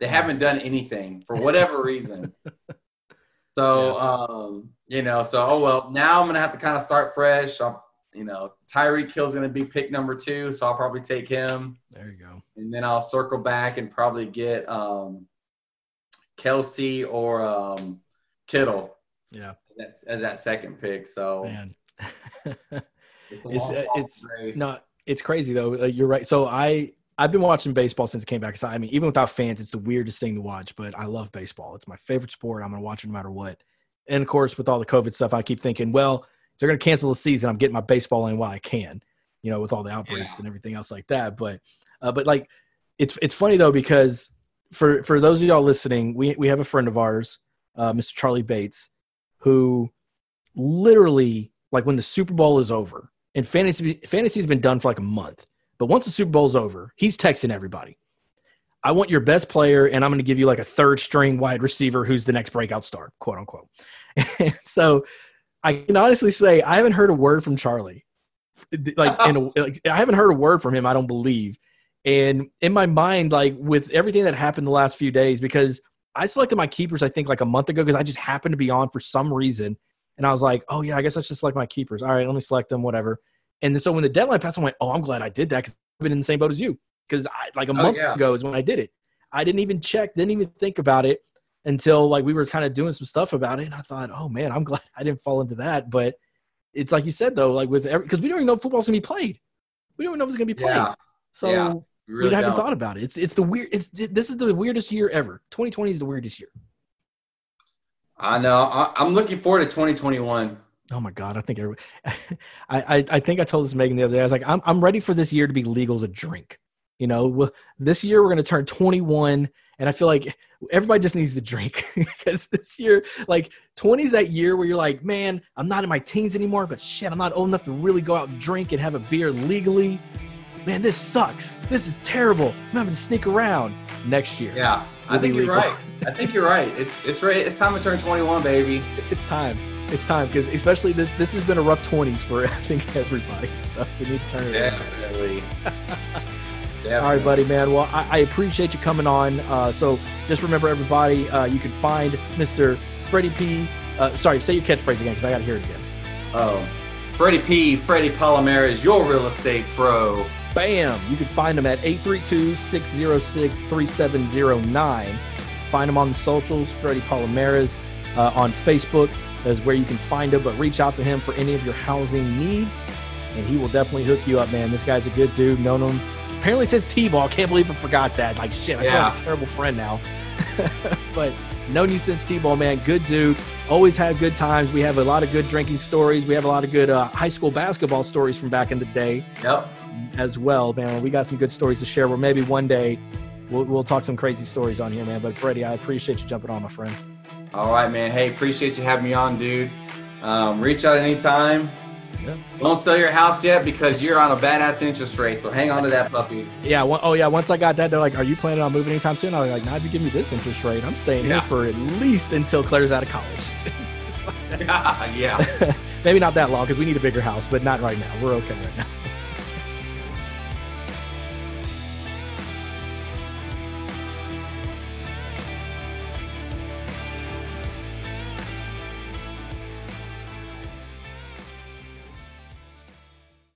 they haven't done anything for whatever reason. So, um, you know, so oh well. Now I'm gonna have to kind of start fresh. I'm, you know, Tyreek Hill's gonna be pick number two, so I'll probably take him there you go. and then I'll circle back and probably get um, Kelce or um, Kittle Yeah, as, as that second pick. So man. it's, It's- uh, it's- no, it's crazy though. Uh, you're right. So I I've been watching baseball since it came back. So I mean, even without fans, it's the weirdest thing to watch. But I love baseball. It's my favorite sport. I'm gonna watch it no matter what. And of course, with all the COVID stuff, I keep thinking, well, they're gonna cancel the season. I'm getting my baseball in while I can. You know, with all the outbreaks Yeah. and everything else like that. But uh, but like, it's it's funny though because for for those of y'all listening, we we have a friend of ours, uh, Mr. Charlie Bates, who literally like when the Super Bowl is over, and fantasy fantasy's been done for like a month. But once the Super Bowl's over, he's texting everybody. I want your best player, and I'm going to give you like a third string wide receiver who's the next breakout star, quote unquote. And so I can honestly say I haven't heard a word from Charlie. Like, in a, like I haven't heard a word from him. I don't believe. And in my mind, like with everything that happened the last few days, because I selected my keepers, I think like a month ago, because I just happened to be on for some reason. And I was like, oh, yeah, I guess I should select my keepers. All right, let me select them, whatever. And so when the deadline passed, I went, oh, I'm glad I did that because I've been in the same boat as you. Because I like a Oh, month yeah. ago is when I did it. I didn't even check, didn't even think about it until like we were kind of doing some stuff about it. And I thought, oh, man, I'm glad I didn't fall into that. But it's like you said, though, like with every, because we don't even know if football's going to be played. We don't even know if it's going to be played. Yeah, So Yeah. we really haven't thought about it. It's it's the weird. It's this is the weirdest year ever. 2020 is the weirdest year. I know. I, I'm looking forward to 2021. Oh my god! I think I, I I think I told this Megan the other day. I was like, I'm I'm ready for this year to be legal to drink. You know, well, this year we're going to turn 21, and I feel like everybody just needs to drink because this year, like 20 is that year where you're like, man, I'm not in my teens anymore, but shit, I'm not old enough to really go out and drink and have a beer legally. Man, this sucks. This is terrible. I'm having to sneak around next year. Yeah. I think you're right. I think you're right. It's it's right. It's time to turn 21, baby. It's time. It's time because especially this, this has been a rough 20s for I think everybody. So we need to turn it. Definitely. Definitely. All right, buddy, man. Well, I, I appreciate you coming on. Uh, so just remember, everybody, uh, you can find Mr. Freddie P. Uh, sorry, say your catchphrase again because I got to hear it again. Oh, Freddie P. Freddie Palomarez, your real estate pro. Bam! You can find him at 832 606 3709. Find him on the socials, Freddie Palomarez. Uh, on Facebook is where you can find him, but reach out to him for any of your housing needs, and he will definitely hook you up, man. This guy's a good dude. Known him apparently since T-ball. Can't believe I forgot that. Like shit, I yeah. feel a terrible friend now. but known you since T-ball, man. Good dude. Always had good times. We have a lot of good drinking stories. We have a lot of good uh, high school basketball stories from back in the day. Yep. As well, man. We got some good stories to share. Where maybe one day we'll, we'll talk some crazy stories on here, man. But Freddie, I appreciate you jumping on, my friend. All right, man. Hey, appreciate you having me on, dude. Um, reach out anytime. Yeah. Don't sell your house yet because you're on a badass interest rate. So hang on to that puppy. Yeah. Well, oh yeah. Once I got that, they're like, "Are you planning on moving anytime soon?" I was like, "Nah, if you give me this interest rate, I'm staying yeah. here for at least until Claire's out of college." yeah. Maybe not that long because we need a bigger house, but not right now. We're okay right now.